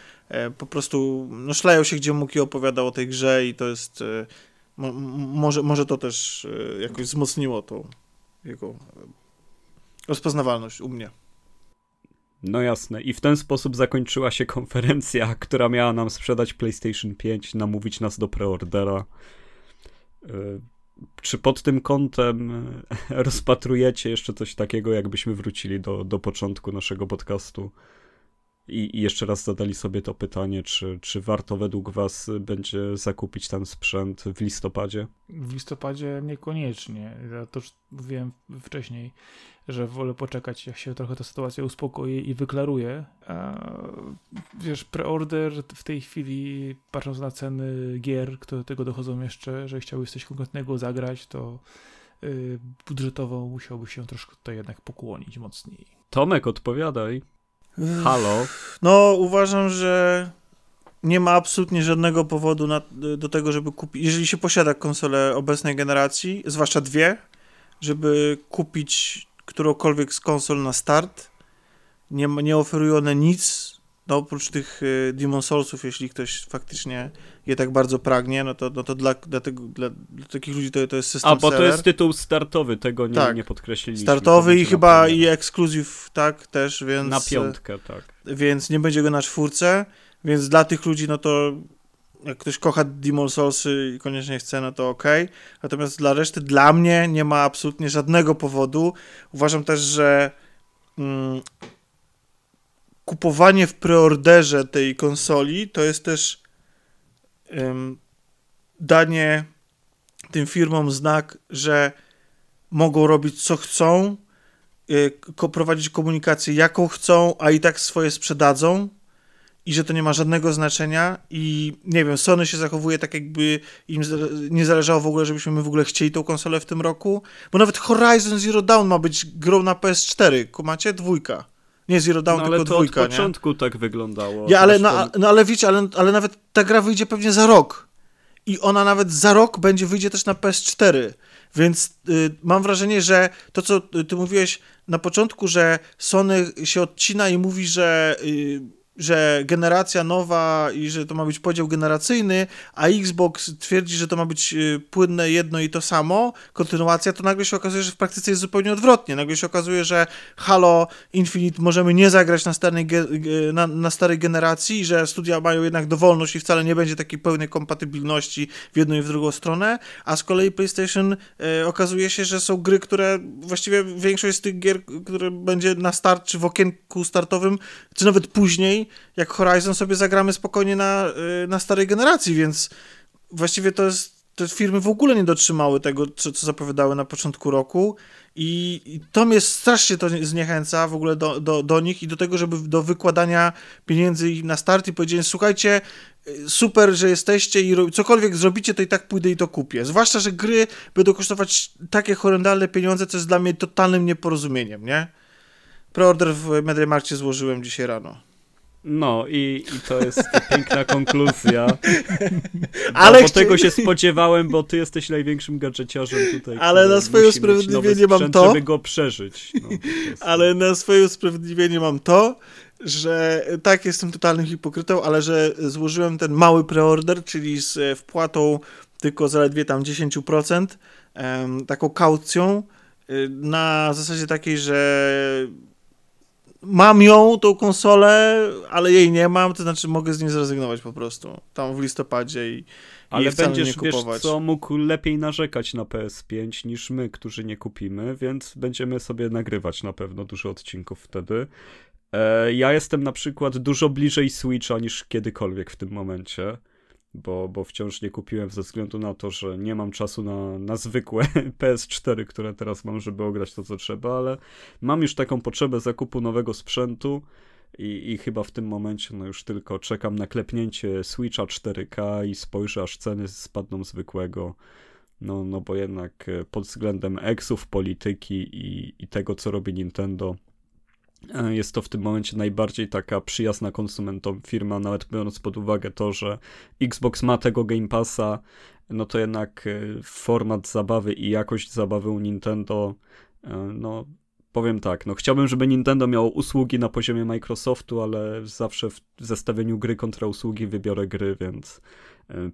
po prostu no, szlajał się gdzie mógł i opowiadał o tej grze i to jest może, może to też jakoś wzmocniło tą jego rozpoznawalność u mnie. No jasne. I w ten sposób zakończyła się konferencja, która miała nam sprzedać PlayStation 5, namówić nas do preordera. E, czy pod tym kątem e, <laughs> rozpatrujecie jeszcze coś takiego, jakbyśmy wrócili do, do początku naszego podcastu i, i jeszcze raz zadali sobie to pytanie, czy, czy warto według Was będzie zakupić ten sprzęt w listopadzie? W listopadzie niekoniecznie. Ja to już mówiłem wcześniej że wolę poczekać, jak się trochę ta sytuacja uspokoi i wyklaruje. A wiesz, preorder w tej chwili, patrząc na ceny gier, które do tego dochodzą jeszcze, że chciałbyś coś konkretnego zagrać, to yy, budżetowo musiałby się troszkę tutaj jednak pokłonić mocniej. Tomek, odpowiadaj. Halo. No, uważam, że nie ma absolutnie żadnego powodu na, do tego, żeby kupić. Jeżeli się posiada konsolę obecnej generacji, zwłaszcza dwie, żeby kupić którąkolwiek z konsol na start. Nie, nie oferują one nic, no oprócz tych y, Demon Soulsów, jeśli ktoś faktycznie je tak bardzo pragnie, no to, no to dla, dla, tego, dla, dla takich ludzi to, to jest system A, bo to jest tytuł startowy, tego nie, tak. nie podkreśliliśmy. Startowy i chyba i ekskluzyw, tak, też, więc... Na piątkę, tak. Więc nie będzie go na czwórce, więc dla tych ludzi, no to jak ktoś kocha Demon Soulsy i koniecznie chce, no to ok. Natomiast dla reszty, dla mnie nie ma absolutnie żadnego powodu. Uważam też, że mm, kupowanie w preorderze tej konsoli to jest też um, danie tym firmom znak, że mogą robić co chcą, y, prowadzić komunikację jaką chcą, a i tak swoje sprzedadzą i że to nie ma żadnego znaczenia i nie wiem, Sony się zachowuje tak jakby im nie zależało w ogóle, żebyśmy my w ogóle chcieli tą konsolę w tym roku, bo nawet Horizon Zero Dawn ma być grą na PS4, kumacie? Dwójka. Nie Zero Dawn, no, tylko dwójka, od początku nie? tak wyglądało. Ja, ale, no, no, ale wiecie, ale, ale nawet ta gra wyjdzie pewnie za rok i ona nawet za rok będzie wyjdzie też na PS4, więc y, mam wrażenie, że to, co ty mówiłeś na początku, że Sony się odcina i mówi, że y, że generacja nowa i że to ma być podział generacyjny, a Xbox twierdzi, że to ma być y, płynne jedno i to samo, kontynuacja, to nagle się okazuje, że w praktyce jest zupełnie odwrotnie. Nagle się okazuje, że Halo Infinite możemy nie zagrać na starej, na, na starej generacji, że studia mają jednak dowolność i wcale nie będzie takiej pełnej kompatybilności w jedną i w drugą stronę, a z kolei PlayStation y, okazuje się, że są gry, które właściwie większość z tych gier, które będzie na start czy w okienku startowym, czy nawet później jak Horizon sobie zagramy spokojnie na, y, na starej generacji, więc właściwie to jest te firmy w ogóle nie dotrzymały tego, co, co zapowiadały na początku roku i, i to mnie strasznie to zniechęca w ogóle do, do, do nich i do tego, żeby do wykładania pieniędzy na start i powiedzieć, słuchajcie, y, super, że jesteście i cokolwiek zrobicie, to i tak pójdę i to kupię. Zwłaszcza, że gry będą kosztować takie horrendalne pieniądze, co jest dla mnie totalnym nieporozumieniem, nie? Preorder w Mediamarkcie złożyłem dzisiaj rano. No i, i to jest piękna konkluzja. Ale bo, tego się spodziewałem, bo ty jesteś największym gadżeciarzem tutaj. Ale na swoje usprawiedliwienie mam to, żeby go przeżyć. No, ale na swoje usprawiedliwienie mam to, że tak, jestem totalnym hipokrytą, ale że złożyłem ten mały preorder, czyli z e, wpłatą tylko zaledwie tam 10%, taką kaucją, y, na zasadzie takiej, że mam ją, tą konsolę, ale jej nie mam, to znaczy mogę z niej zrezygnować po prostu. Tam w listopadzie i, ale i będziesz, nie kupować. wiesz co, mógł lepiej narzekać na PS5 niż my, którzy nie kupimy, więc będziemy sobie nagrywać na pewno dużo odcinków wtedy. E, ja jestem na przykład dużo bliżej Switcha niż kiedykolwiek w tym momencie bo, bo wciąż nie kupiłem ze względu na to, że nie mam czasu na, na zwykłe <laughs> PS4, które teraz mam, żeby ograć to, co trzeba, ale mam już taką potrzebę zakupu nowego sprzętu i, i chyba w tym momencie no już tylko czekam na klepnięcie Switcha 4K i spojrzę, aż ceny spadną zwykłego. No, no bo jednak e, pod względem eksów, polityki i, i tego, co robi Nintendo, jest to w tym momencie najbardziej taka przyjazna konsumentom firma, nawet biorąc pod uwagę to, że Xbox ma tego Game Passa, no to jednak e, format zabawy i jakość zabawy u Nintendo, e, no powiem tak, no chciałbym, żeby Nintendo miało usługi na poziomie Microsoftu, ale zawsze w zestawieniu gry kontra usługi wybiorę gry, więc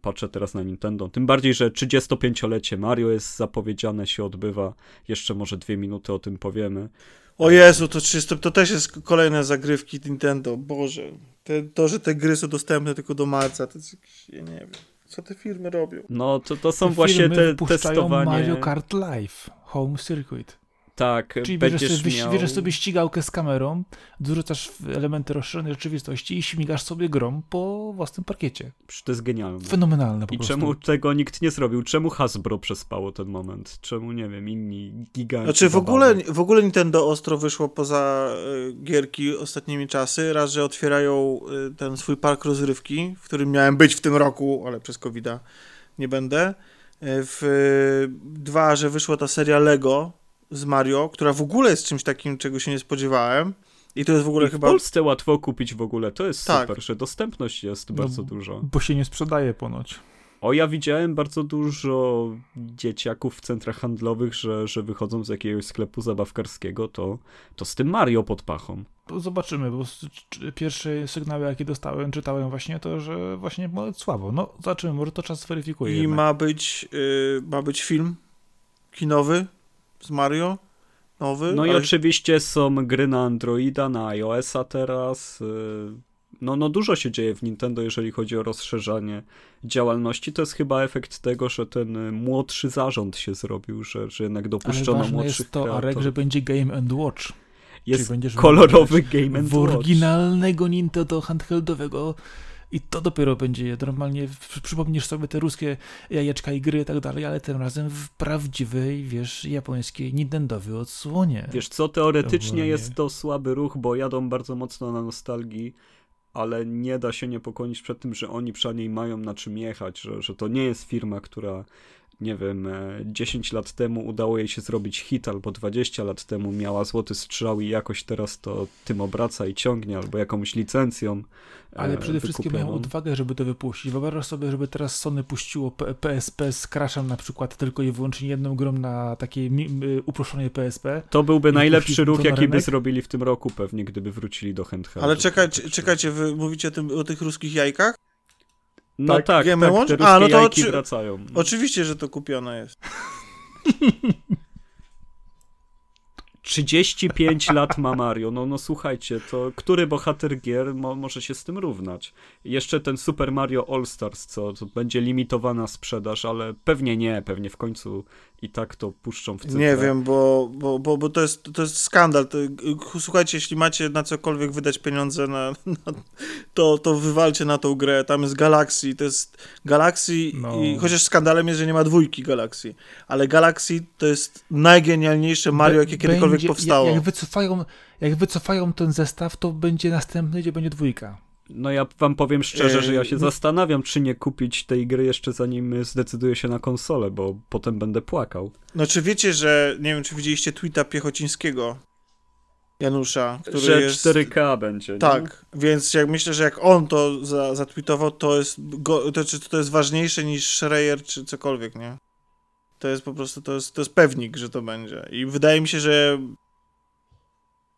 patrzę teraz na Nintendo. Tym bardziej, że 35-lecie Mario jest zapowiedziane, się odbywa. Jeszcze może dwie minuty o tym powiemy. O Jezu, to, 300, to też jest kolejne zagrywki Nintendo. Boże, te, to, że te gry są dostępne tylko do marca, to jest jakieś, ja nie wiem. Co te firmy robią? No, to, to są te właśnie te testowanie... Mario Kart Live, Home Circuit. Tak, Czyli bierzesz sobie, miał... bierzesz sobie ścigałkę z kamerą, dorzucasz elementy rozszerzonej rzeczywistości i śmigasz sobie grom po własnym parkiecie. To jest genialne. Fenomenalne po I prostu. czemu tego nikt nie zrobił? Czemu Hasbro przespało ten moment? Czemu, nie wiem, inni giganci Znaczy w ogóle, w ogóle Nintendo ostro wyszło poza y, gierki ostatnimi czasy. Raz, że otwierają y, ten swój park rozrywki, w którym miałem być w tym roku, ale przez covid nie będę. Y, w, dwa, że wyszła ta seria Lego, z Mario, która w ogóle jest czymś takim, czego się nie spodziewałem. I to jest w ogóle I chyba. W Polsce łatwo kupić w ogóle. To jest tak. super, że dostępność jest no, bardzo duża. Bo się nie sprzedaje ponoć. O, ja widziałem bardzo dużo dzieciaków w centrach handlowych, że, że wychodzą z jakiegoś sklepu zabawkarskiego, to, to z tym Mario pod pachą. Zobaczymy, bo pierwsze sygnały, jakie dostałem, czytałem właśnie to, że właśnie słabo. No, zobaczymy, może to czas zweryfikuje. I ma być, yy, ma być film kinowy z Mario nowy. No ale... i oczywiście są gry na Androida, na iOS-a teraz. Y, no, no dużo się dzieje w Nintendo, jeżeli chodzi o rozszerzanie działalności. To jest chyba efekt tego, że ten młodszy zarząd się zrobił, że, że jednak dopuszczono ale młodszych jest to, kreatorów. Arek, że będzie Game and Watch. Jest kolorowy Game and w Watch. oryginalnego Nintendo handheldowego i to dopiero będzie normalnie, przypomnisz sobie te ruskie jajeczka i gry i tak dalej, ale tym razem w prawdziwej, wiesz, japońskiej Nintendowej odsłonie. Wiesz co, teoretycznie jest to słaby ruch, bo jadą bardzo mocno na nostalgii, ale nie da się niepokoić przed tym, że oni przynajmniej mają na czym jechać, że, że to nie jest firma, która nie wiem, 10 e, lat temu udało jej się zrobić hit, albo 20 lat temu miała złoty strzał i jakoś teraz to tym obraca i ciągnie, albo jakąś licencją. Ale przede wszystkim mają odwagę, żeby to wypuścić. Wyobraź sobie, żeby teraz Sony puściło PSP z Crashem na przykład tylko i wyłącznie jedną grą na takiej uproszczonej PSP. To byłby najlepszy ruch, jaki by zrobili w tym roku pewnie, gdyby wrócili do handheldu. Ale czekajcie, czekajcie, wy mówicie o, tym, o tych ruskich jajkach? No tak, tak, Game tak te A, no to oczy... wracają. Oczywiście, że to kupione jest. <laughs> 35 lat ma Mario. No, no słuchajcie, to który bohater gier mo może się z tym równać? Jeszcze ten Super Mario All Stars, co będzie limitowana sprzedaż, ale pewnie nie, pewnie w końcu i tak to puszczą w cyfrę. Nie wiem, bo, bo, bo, bo to, jest, to jest skandal. Słuchajcie, jeśli macie na cokolwiek wydać pieniądze, na, <laughs> na, to, to wywalcie na tą grę. Tam jest Galaxy, to jest Galaxy no. i chociaż skandalem jest, że nie ma dwójki Galaxy, ale Galaxy to jest najgenialniejsze Mario, jakie kiedykolwiek będzie, powstało. Jak wycofają, jak wycofają ten zestaw, to będzie następny, gdzie będzie dwójka. No ja wam powiem szczerze, że ja się zastanawiam, czy nie kupić tej gry jeszcze zanim zdecyduję się na konsolę, bo potem będę płakał. No czy wiecie, że, nie wiem, czy widzieliście tweeta Piechocińskiego, Janusza, który że jest... 4K będzie. Tak, nie? więc jak myślę, że jak on to za, zatweetował, to jest, go, to, to jest ważniejsze niż Schreier czy cokolwiek, nie? To jest po prostu, to jest, to jest pewnik, że to będzie. I wydaje mi się, że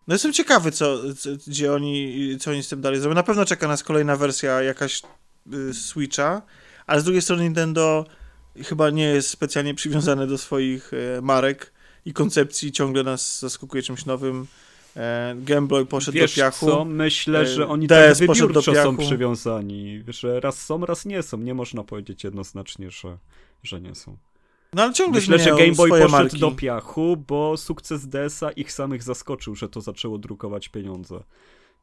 no jestem ciekawy, co, co, gdzie oni, co oni z tym dalej zrobią. Na pewno czeka nas kolejna wersja jakaś y, Switcha, ale z drugiej strony Nintendo chyba nie jest specjalnie <laughs> przywiązane do swoich y, marek i koncepcji, ciągle nas zaskakuje czymś nowym. E, Game Boy poszedł Wiesz do piachu. co, myślę, że oni DS tak wybiórczo są przywiązani, że raz są, raz nie są. Nie można powiedzieć jednoznacznie, że, że nie są. No ale ciągle Myślę, że Game Boy poszedł marki. do piachu, bo sukces DS-a ich samych zaskoczył, że to zaczęło drukować pieniądze.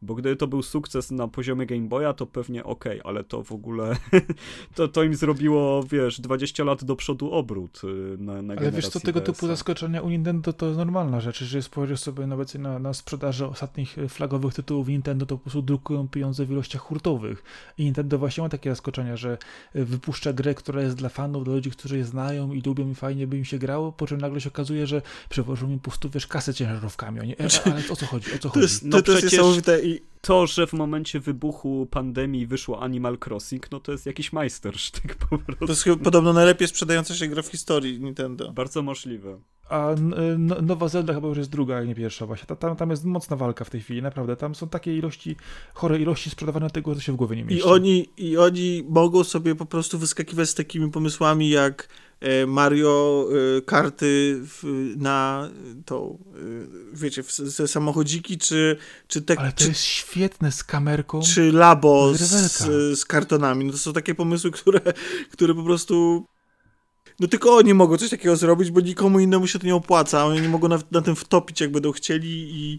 Bo gdyby to był sukces na poziomie Game Boya, to pewnie ok, ale to w ogóle <laughs> to, to im zrobiło, wiesz, 20 lat do przodu obrót y, na, na Ale wiesz co, tego typu zaskoczenia u Nintendo to jest normalna rzecz. Jeżeli spojrzysz sobie nawet na, na sprzedaży ostatnich e, flagowych tytułów Nintendo, to po prostu drukują pieniądze w ilościach hurtowych. I Nintendo właśnie ma takie zaskoczenia, że e, wypuszcza grę, która jest dla fanów, dla ludzi, którzy je znają i lubią i fajnie by im się grało, po czym nagle się okazuje, że przewożą im po prostu, wiesz, kasę ciężarówkami. Oni, e, <laughs> ale o co chodzi? O co To chodzi? jest, to, No to jest przecież- niesamowite i To, że w momencie wybuchu pandemii wyszło Animal Crossing, no to jest jakiś majstersztyk po prostu. to jest chyba podobno najlepiej sprzedająca się gra w historii Nintendo. Bardzo możliwe. A n- n- Nowa Zelda chyba już jest druga, a nie pierwsza właśnie. Ta- Tam, tam jest mocna walka w tej chwili, naprawdę. Tam są takie ilości, chore ilości sprzedawane tego, że się w głowie nie I mieści. oni, I oni mogą sobie po prostu wyskakiwać z takimi pomysłami jak Mario e, karty na tą, e, wiecie, ze samochodziki, czy, czy, te, Ale to czy, jest świetne z kamerką. czy labo z, Rewelka. z kartonami. No to są takie pomysły, które, które po prostu. No tylko oni mogą coś takiego zrobić, bo nikomu innemu się to nie opłaca. Oni nie mogą na, na tym wtopić, jak będą chcieli i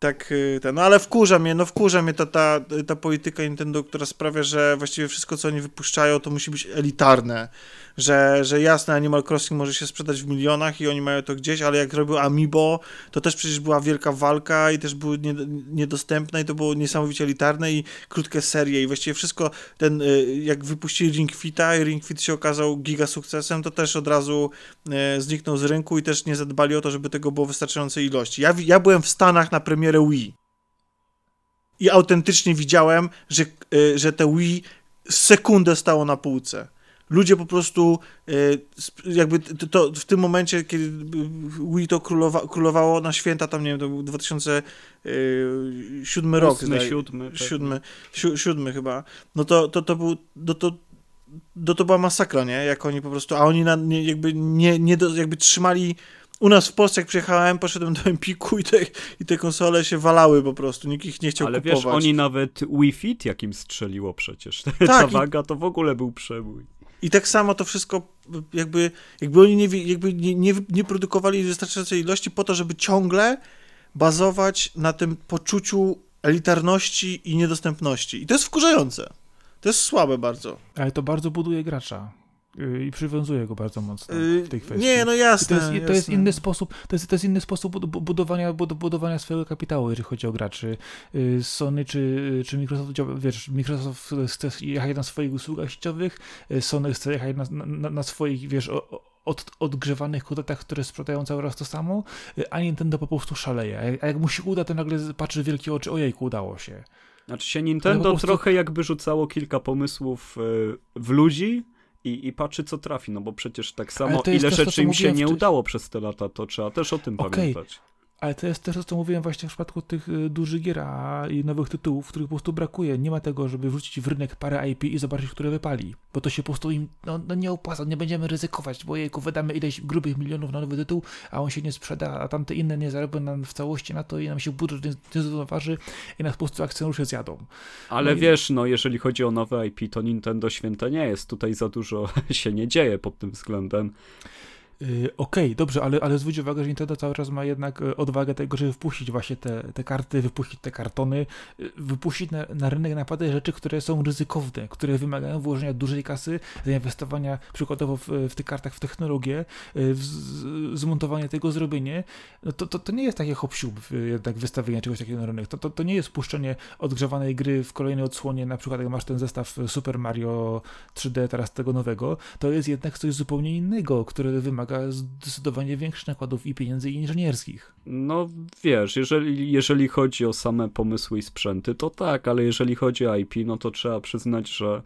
tak y, ten. No ale wkurza mnie, no wkurza mnie ta, ta, ta polityka Nintendo, która sprawia, że właściwie wszystko, co oni wypuszczają, to musi być elitarne. Że, że jasne, Animal Crossing może się sprzedać w milionach i oni mają to gdzieś, ale jak robił Amiibo, to też przecież była wielka walka i też były nie, niedostępne i to było niesamowicie elitarne i krótkie serie i właściwie wszystko, ten, y, jak wypuścili Ring Fita i Ring Fit się okazał giga sukcesem, to też od razu e, zniknął z rynku i też nie zadbali o to, żeby tego było wystarczającej ilości. Ja, ja byłem w Stanach na premierę Wii i autentycznie widziałem, że, e, że te Wii sekundę stało na półce. Ludzie po prostu e, jakby to, to w tym momencie, kiedy Wii to królowa, królowało na święta, tam nie wiem, to był 2007 rok. Ósmy, zdaje- siódmy. siódmy, si, siódmy chyba, no to, to, to był, no to, no to była masakra, nie? Jak oni po prostu, a oni na, jakby nie, nie do, jakby trzymali, u nas w Polsce jak przyjechałem, poszedłem do Empiku i te, i te konsole się walały po prostu, nikt ich nie chciał Ale kupować. wiesz, oni nawet Wii Fit jakim strzeliło przecież. <laughs> Ta Tak, i- waga to w ogóle był przebój. I tak samo to wszystko jakby, jakby oni nie, jakby nie, nie, nie produkowali wystarczającej ilości po to, żeby ciągle bazować na tym poczuciu elitarności i niedostępności. I to jest wkurzające. To jest słabe bardzo. Ale to bardzo buduje gracza i przywiązuje go bardzo mocno Yy, w tej kwestii. Nie, no I jasne. to jest, to jest jasne. inny sposób, to jest, to jest inny sposób bud- bud- budowania, bud- budowania swojego kapitału, jeżeli chodzi o graczy. Yy, Sony czy, czy Microsoft, wiesz, Microsoft chce jechać na swoich usługach sieciowych, Sony chce jechać na, na, na swoich, wiesz, o, o- od, odgrzewanych kotletach, które sprzedają cały raz to samo, a Nintendo po prostu szaleje. A jak, a jak mu się uda, to nagle patrzy w wielkie oczy, ojejku, udało się. Znaczy się Nintendo prostu- trochę jakby rzucało kilka pomysłów w ludzi i, i patrzy co trafi, no bo przecież tak samo ile rzeczy im się nie udało przez te lata, to trzeba też o tym Okej. pamiętać. Ale to jest też to, co mówiłem właśnie w przypadku tych y, dużych gier i nowych tytułów, których po prostu brakuje. Nie ma tego, żeby wrzucić w rynek parę IP i zobaczyć, które wypali. Bo to się po prostu im no, no nie opłaca, nie będziemy ryzykować, bo jejku, wydamy ileś grubych milionów na nowy tytuł, a on się nie sprzeda, a tamte inne nie zarobią nam w całości na to i nam się budżet nie, nie zrównoważy i nas po prostu akcjonariusze zjadą. Ale No i- wiesz, no jeżeli chodzi o nowe IP, to Nintendo święte nie jest. Tutaj za dużo <laughs> się nie dzieje pod tym względem. Yy, Okej, dobrze, ale, ale zwróć uwagę, że Nintendo cały czas ma jednak e, odwagę tego, żeby wpuścić właśnie te, te karty, wypuścić te kartony, y, wypuścić na, na rynek naprawdę rzeczy, które są ryzykowne, które wymagają włożenia dużej kasy, zainwestowania przykładowo w, w tych kartach w technologię, y, w zmontowanie tego, zrobienie. No to, to, to nie jest takie hop jednak wystawienie czegoś takiego na rynek. To, to, to nie jest puszczenie odgrzewanej gry w kolejnej odsłonie, na przykład jak masz ten zestaw Super Mario 3D teraz tego nowego, to jest jednak coś zupełnie innego, które wymaga zdecydowanie większych nakładów i pieniędzy inżynierskich. No wiesz, jeżeli, jeżeli chodzi o same pomysły i sprzęty, to tak, ale jeżeli chodzi o IP, no to trzeba przyznać, że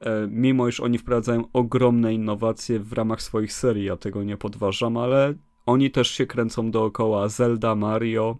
e, mimo iż oni wprowadzają ogromne innowacje w ramach swoich serii, ja tego nie podważam, ale oni też się kręcą dookoła Zelda, Mario,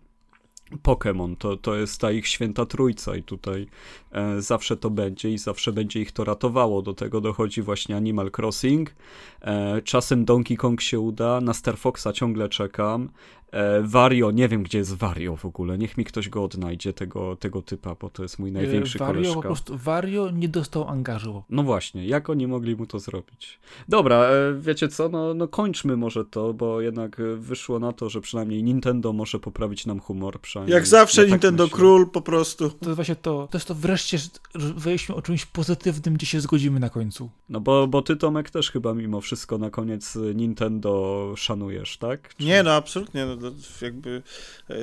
Pokémon, to, to jest ta ich święta trójca i tutaj e, zawsze to będzie i zawsze będzie ich to ratowało. Do tego dochodzi właśnie Animal Crossing. E, czasem Donkey Kong się uda, na Star Foxa ciągle czekam. E, Wario, nie wiem gdzie jest Wario w ogóle, niech mi ktoś go odnajdzie, tego, tego typa, bo to jest mój największy Wario koleżka. po prostu, Wario nie dostał angażu. No właśnie, jak oni mogli mu to zrobić? Dobra, e, wiecie co, no, no kończmy może to, bo jednak e, wyszło na to, że przynajmniej Nintendo może poprawić nam humor. Przynajmniej Jak zawsze ja tak Nintendo myślę. Król po prostu. To jest właśnie to, to jest to wreszcie, że weźmy o czymś pozytywnym, gdzie się zgodzimy na końcu. No bo, bo ty Tomek też chyba mimo wszystko na koniec e, Nintendo szanujesz, tak? Czy- Nie, no absolutnie. No, jakby, e,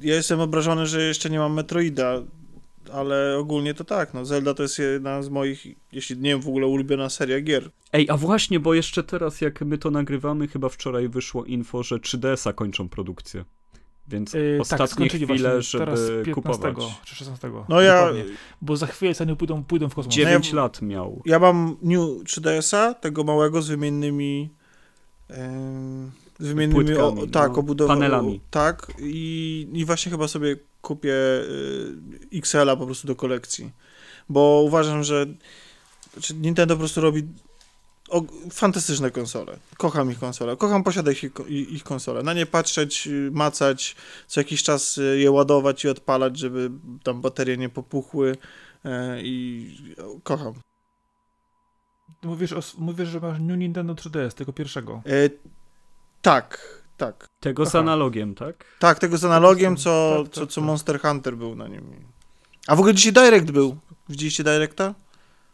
ja jestem obrażony, że jeszcze nie mam Metroida, ale ogólnie to tak. No, Zelda to jest jedna z moich, jeśli nie wiem, w ogóle ulubiona seria gier. Ej, a właśnie, bo jeszcze teraz jak my to nagrywamy, chyba wczoraj wyszło info, że 3DS-a kończą produkcję. Więc Yy, ostatnie skończyli chwile, właśnie teraz żeby 15 kupować. czy 16. No ja, Dokładnie. Bo za chwilę ceny pójdą, pójdą w kosmos. 9 No ja- lat miał. ja mam New 3DS-a, tego małego z wymiennymi. z wymiennymi Płytkami, o, tak, no, obudową. panelami. Tak, i, i właśnie chyba sobie kupię y, XL-a po prostu do kolekcji. Bo uważam, że znaczy Nintendo po prostu robi o, fantastyczne konsole. Kocham ich konsole. Kocham posiadać ich, ich konsole. Na nie patrzeć, y, macać, co jakiś czas y, je ładować i odpalać, żeby tam baterie nie popuchły. e, I kocham. Mówisz, o, mówisz, że masz New Nintendo 3DS, tego pierwszego. E, tak, tak. Tego z Aha. analogiem, tak? Tak, tego z analogiem, Tak, co, tak, co, tak, co tak. Monster Hunter był na nim. A w ogóle dzisiaj Direct był. Widzieliście Directa?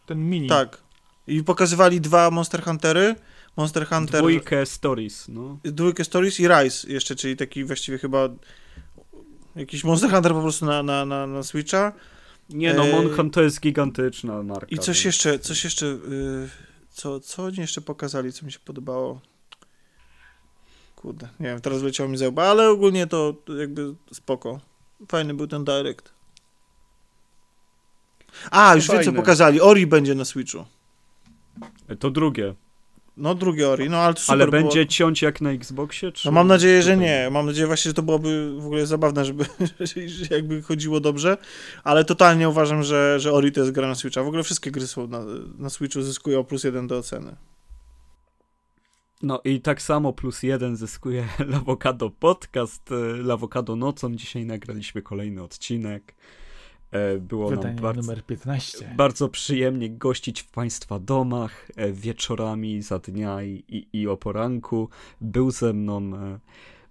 Ten mini. Tak. I pokazywali dwa Monster Huntery. Monster Hunter, Dwójkę Stories, no. dwójkę Stories i Rise jeszcze, czyli taki właściwie chyba jakiś Monster Hunter po prostu na, na, na, na Switcha. Nie no, Ej. Monhan to jest gigantyczna marka. I coś więc- jeszcze, coś jeszcze, y, co, co oni jeszcze pokazali, co mi się podobało? Kurde, nie wiem, teraz wleciało mi z łba, ale ogólnie to jakby spoko. Fajny był ten Direct. A, już wiem, co pokazali. Ori będzie na Switchu. To drugie. No, drugie Ori, no ale to super Ale było. będzie ciąć jak na Xboxie? Czy... No mam nadzieję, że nie. Mam nadzieję właśnie, że to byłoby w ogóle zabawne, żeby <laughs> że jakby chodziło dobrze, ale totalnie uważam, że, że Ori to jest gra na Switcha. W ogóle wszystkie gry są na, na Switchu zyskują plus jeden do oceny. No i tak samo plus jeden zyskuje <laughs> Lawokado Podcast. e, Lawokado nocą dzisiaj nagraliśmy kolejny odcinek. E, Było nam Wydanie bardzo, numer 15. bardzo przyjemnie gościć w Państwa domach e, wieczorami, za dnia i, i, i o poranku. Był ze mną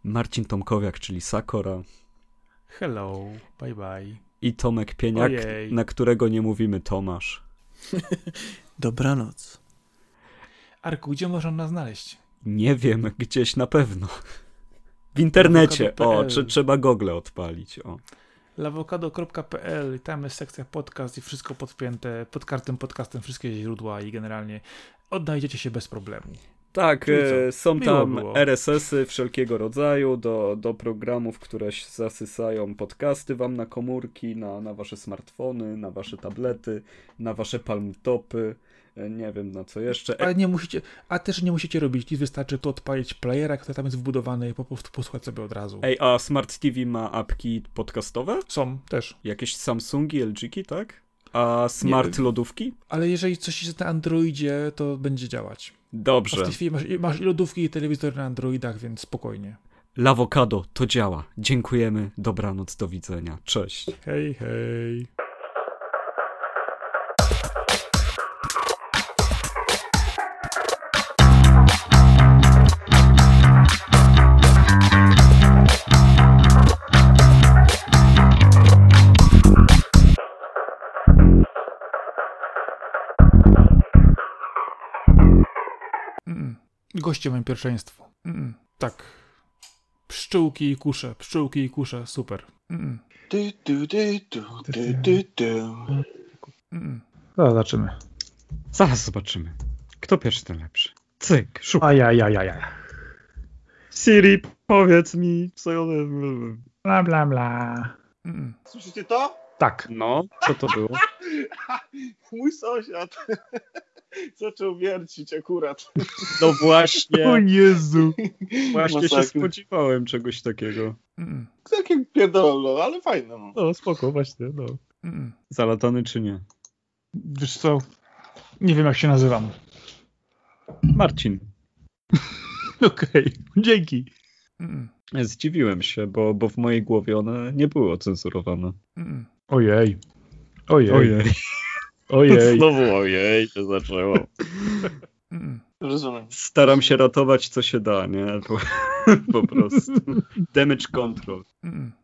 Marcin Tomkowiak, czyli Sakora Hello, bye bye. i Tomek Pieniak, Ojej. na którego nie mówimy Tomasz. <laughs> Dobranoc. Arku, gdzie można nas znaleźć? Nie wiem, gdzieś na pewno. W internecie. O, czy, trzeba Google odpalić. O. lawokado.pl i tam jest sekcja podcast i wszystko podpięte pod każdym podcastem, wszystkie źródła i generalnie odnajdziecie się bez problemu. Tak, Czyli e, są tam. RSS-y wszelkiego rodzaju do, do programów, które zasysają podcasty wam na komórki, na, na wasze smartfony, na wasze tablety, na wasze palmtopy, nie wiem na co jeszcze. E, Ale nie musicie, a też nie musicie robić nic, wystarczy tu odpalić playera, który tam jest wbudowany i po prostu posłuchać sobie od razu. Ej, a Smart TV ma apki podcastowe? Są też. Jakieś Samsungi, LG-ki, tak? A smart lodówki? Ale jeżeli coś jest na Androidzie, to będzie działać. A w Dobrze. tej chwili masz, masz i lodówki i telewizory na Androidach, więc spokojnie. Lawokado, to działa. Dziękujemy, dobranoc, do widzenia. Cześć. Hej, hej. Goście mają pierwszeństwo. Mm. Tak. Pszczółki i kusze, pszczółki i kusze, super. Mm. Du, du, du, du, du, du, du. Mm. Zaraz zobaczymy. Zaraz zobaczymy. Kto pierwszy, ten lepszy. Cyk, szukaj. Ajajajajaj. Siri, powiedz mi, co ja... Bla, bla, bla. Mm. Słyszycie to? Tak. No, co to było? <laughs> Mój sąsiad <laughs> zaczął wiercić akurat. No właśnie, Jezu. właśnie się Masakra. spodziewałem czegoś takiego. Mm. Takie pierdolno, ale fajne. No. No, spoko, właśnie, no. Mm. Zalatany czy nie? Wiesz co? Nie wiem jak się nazywam. Marcin. <laughs> Okej, dzięki. Mm. Zdziwiłem się, bo, bo w mojej głowie one nie były ocenzurowane. Mm. Ojej. Ojej. Ojej. Ojej. <laughs> Znowu ojej się zaczęło. <laughs> Mm. Rozumiem. Staram się ratować co się da, nie? Po, <laughs> po prostu. Damage control. Mm.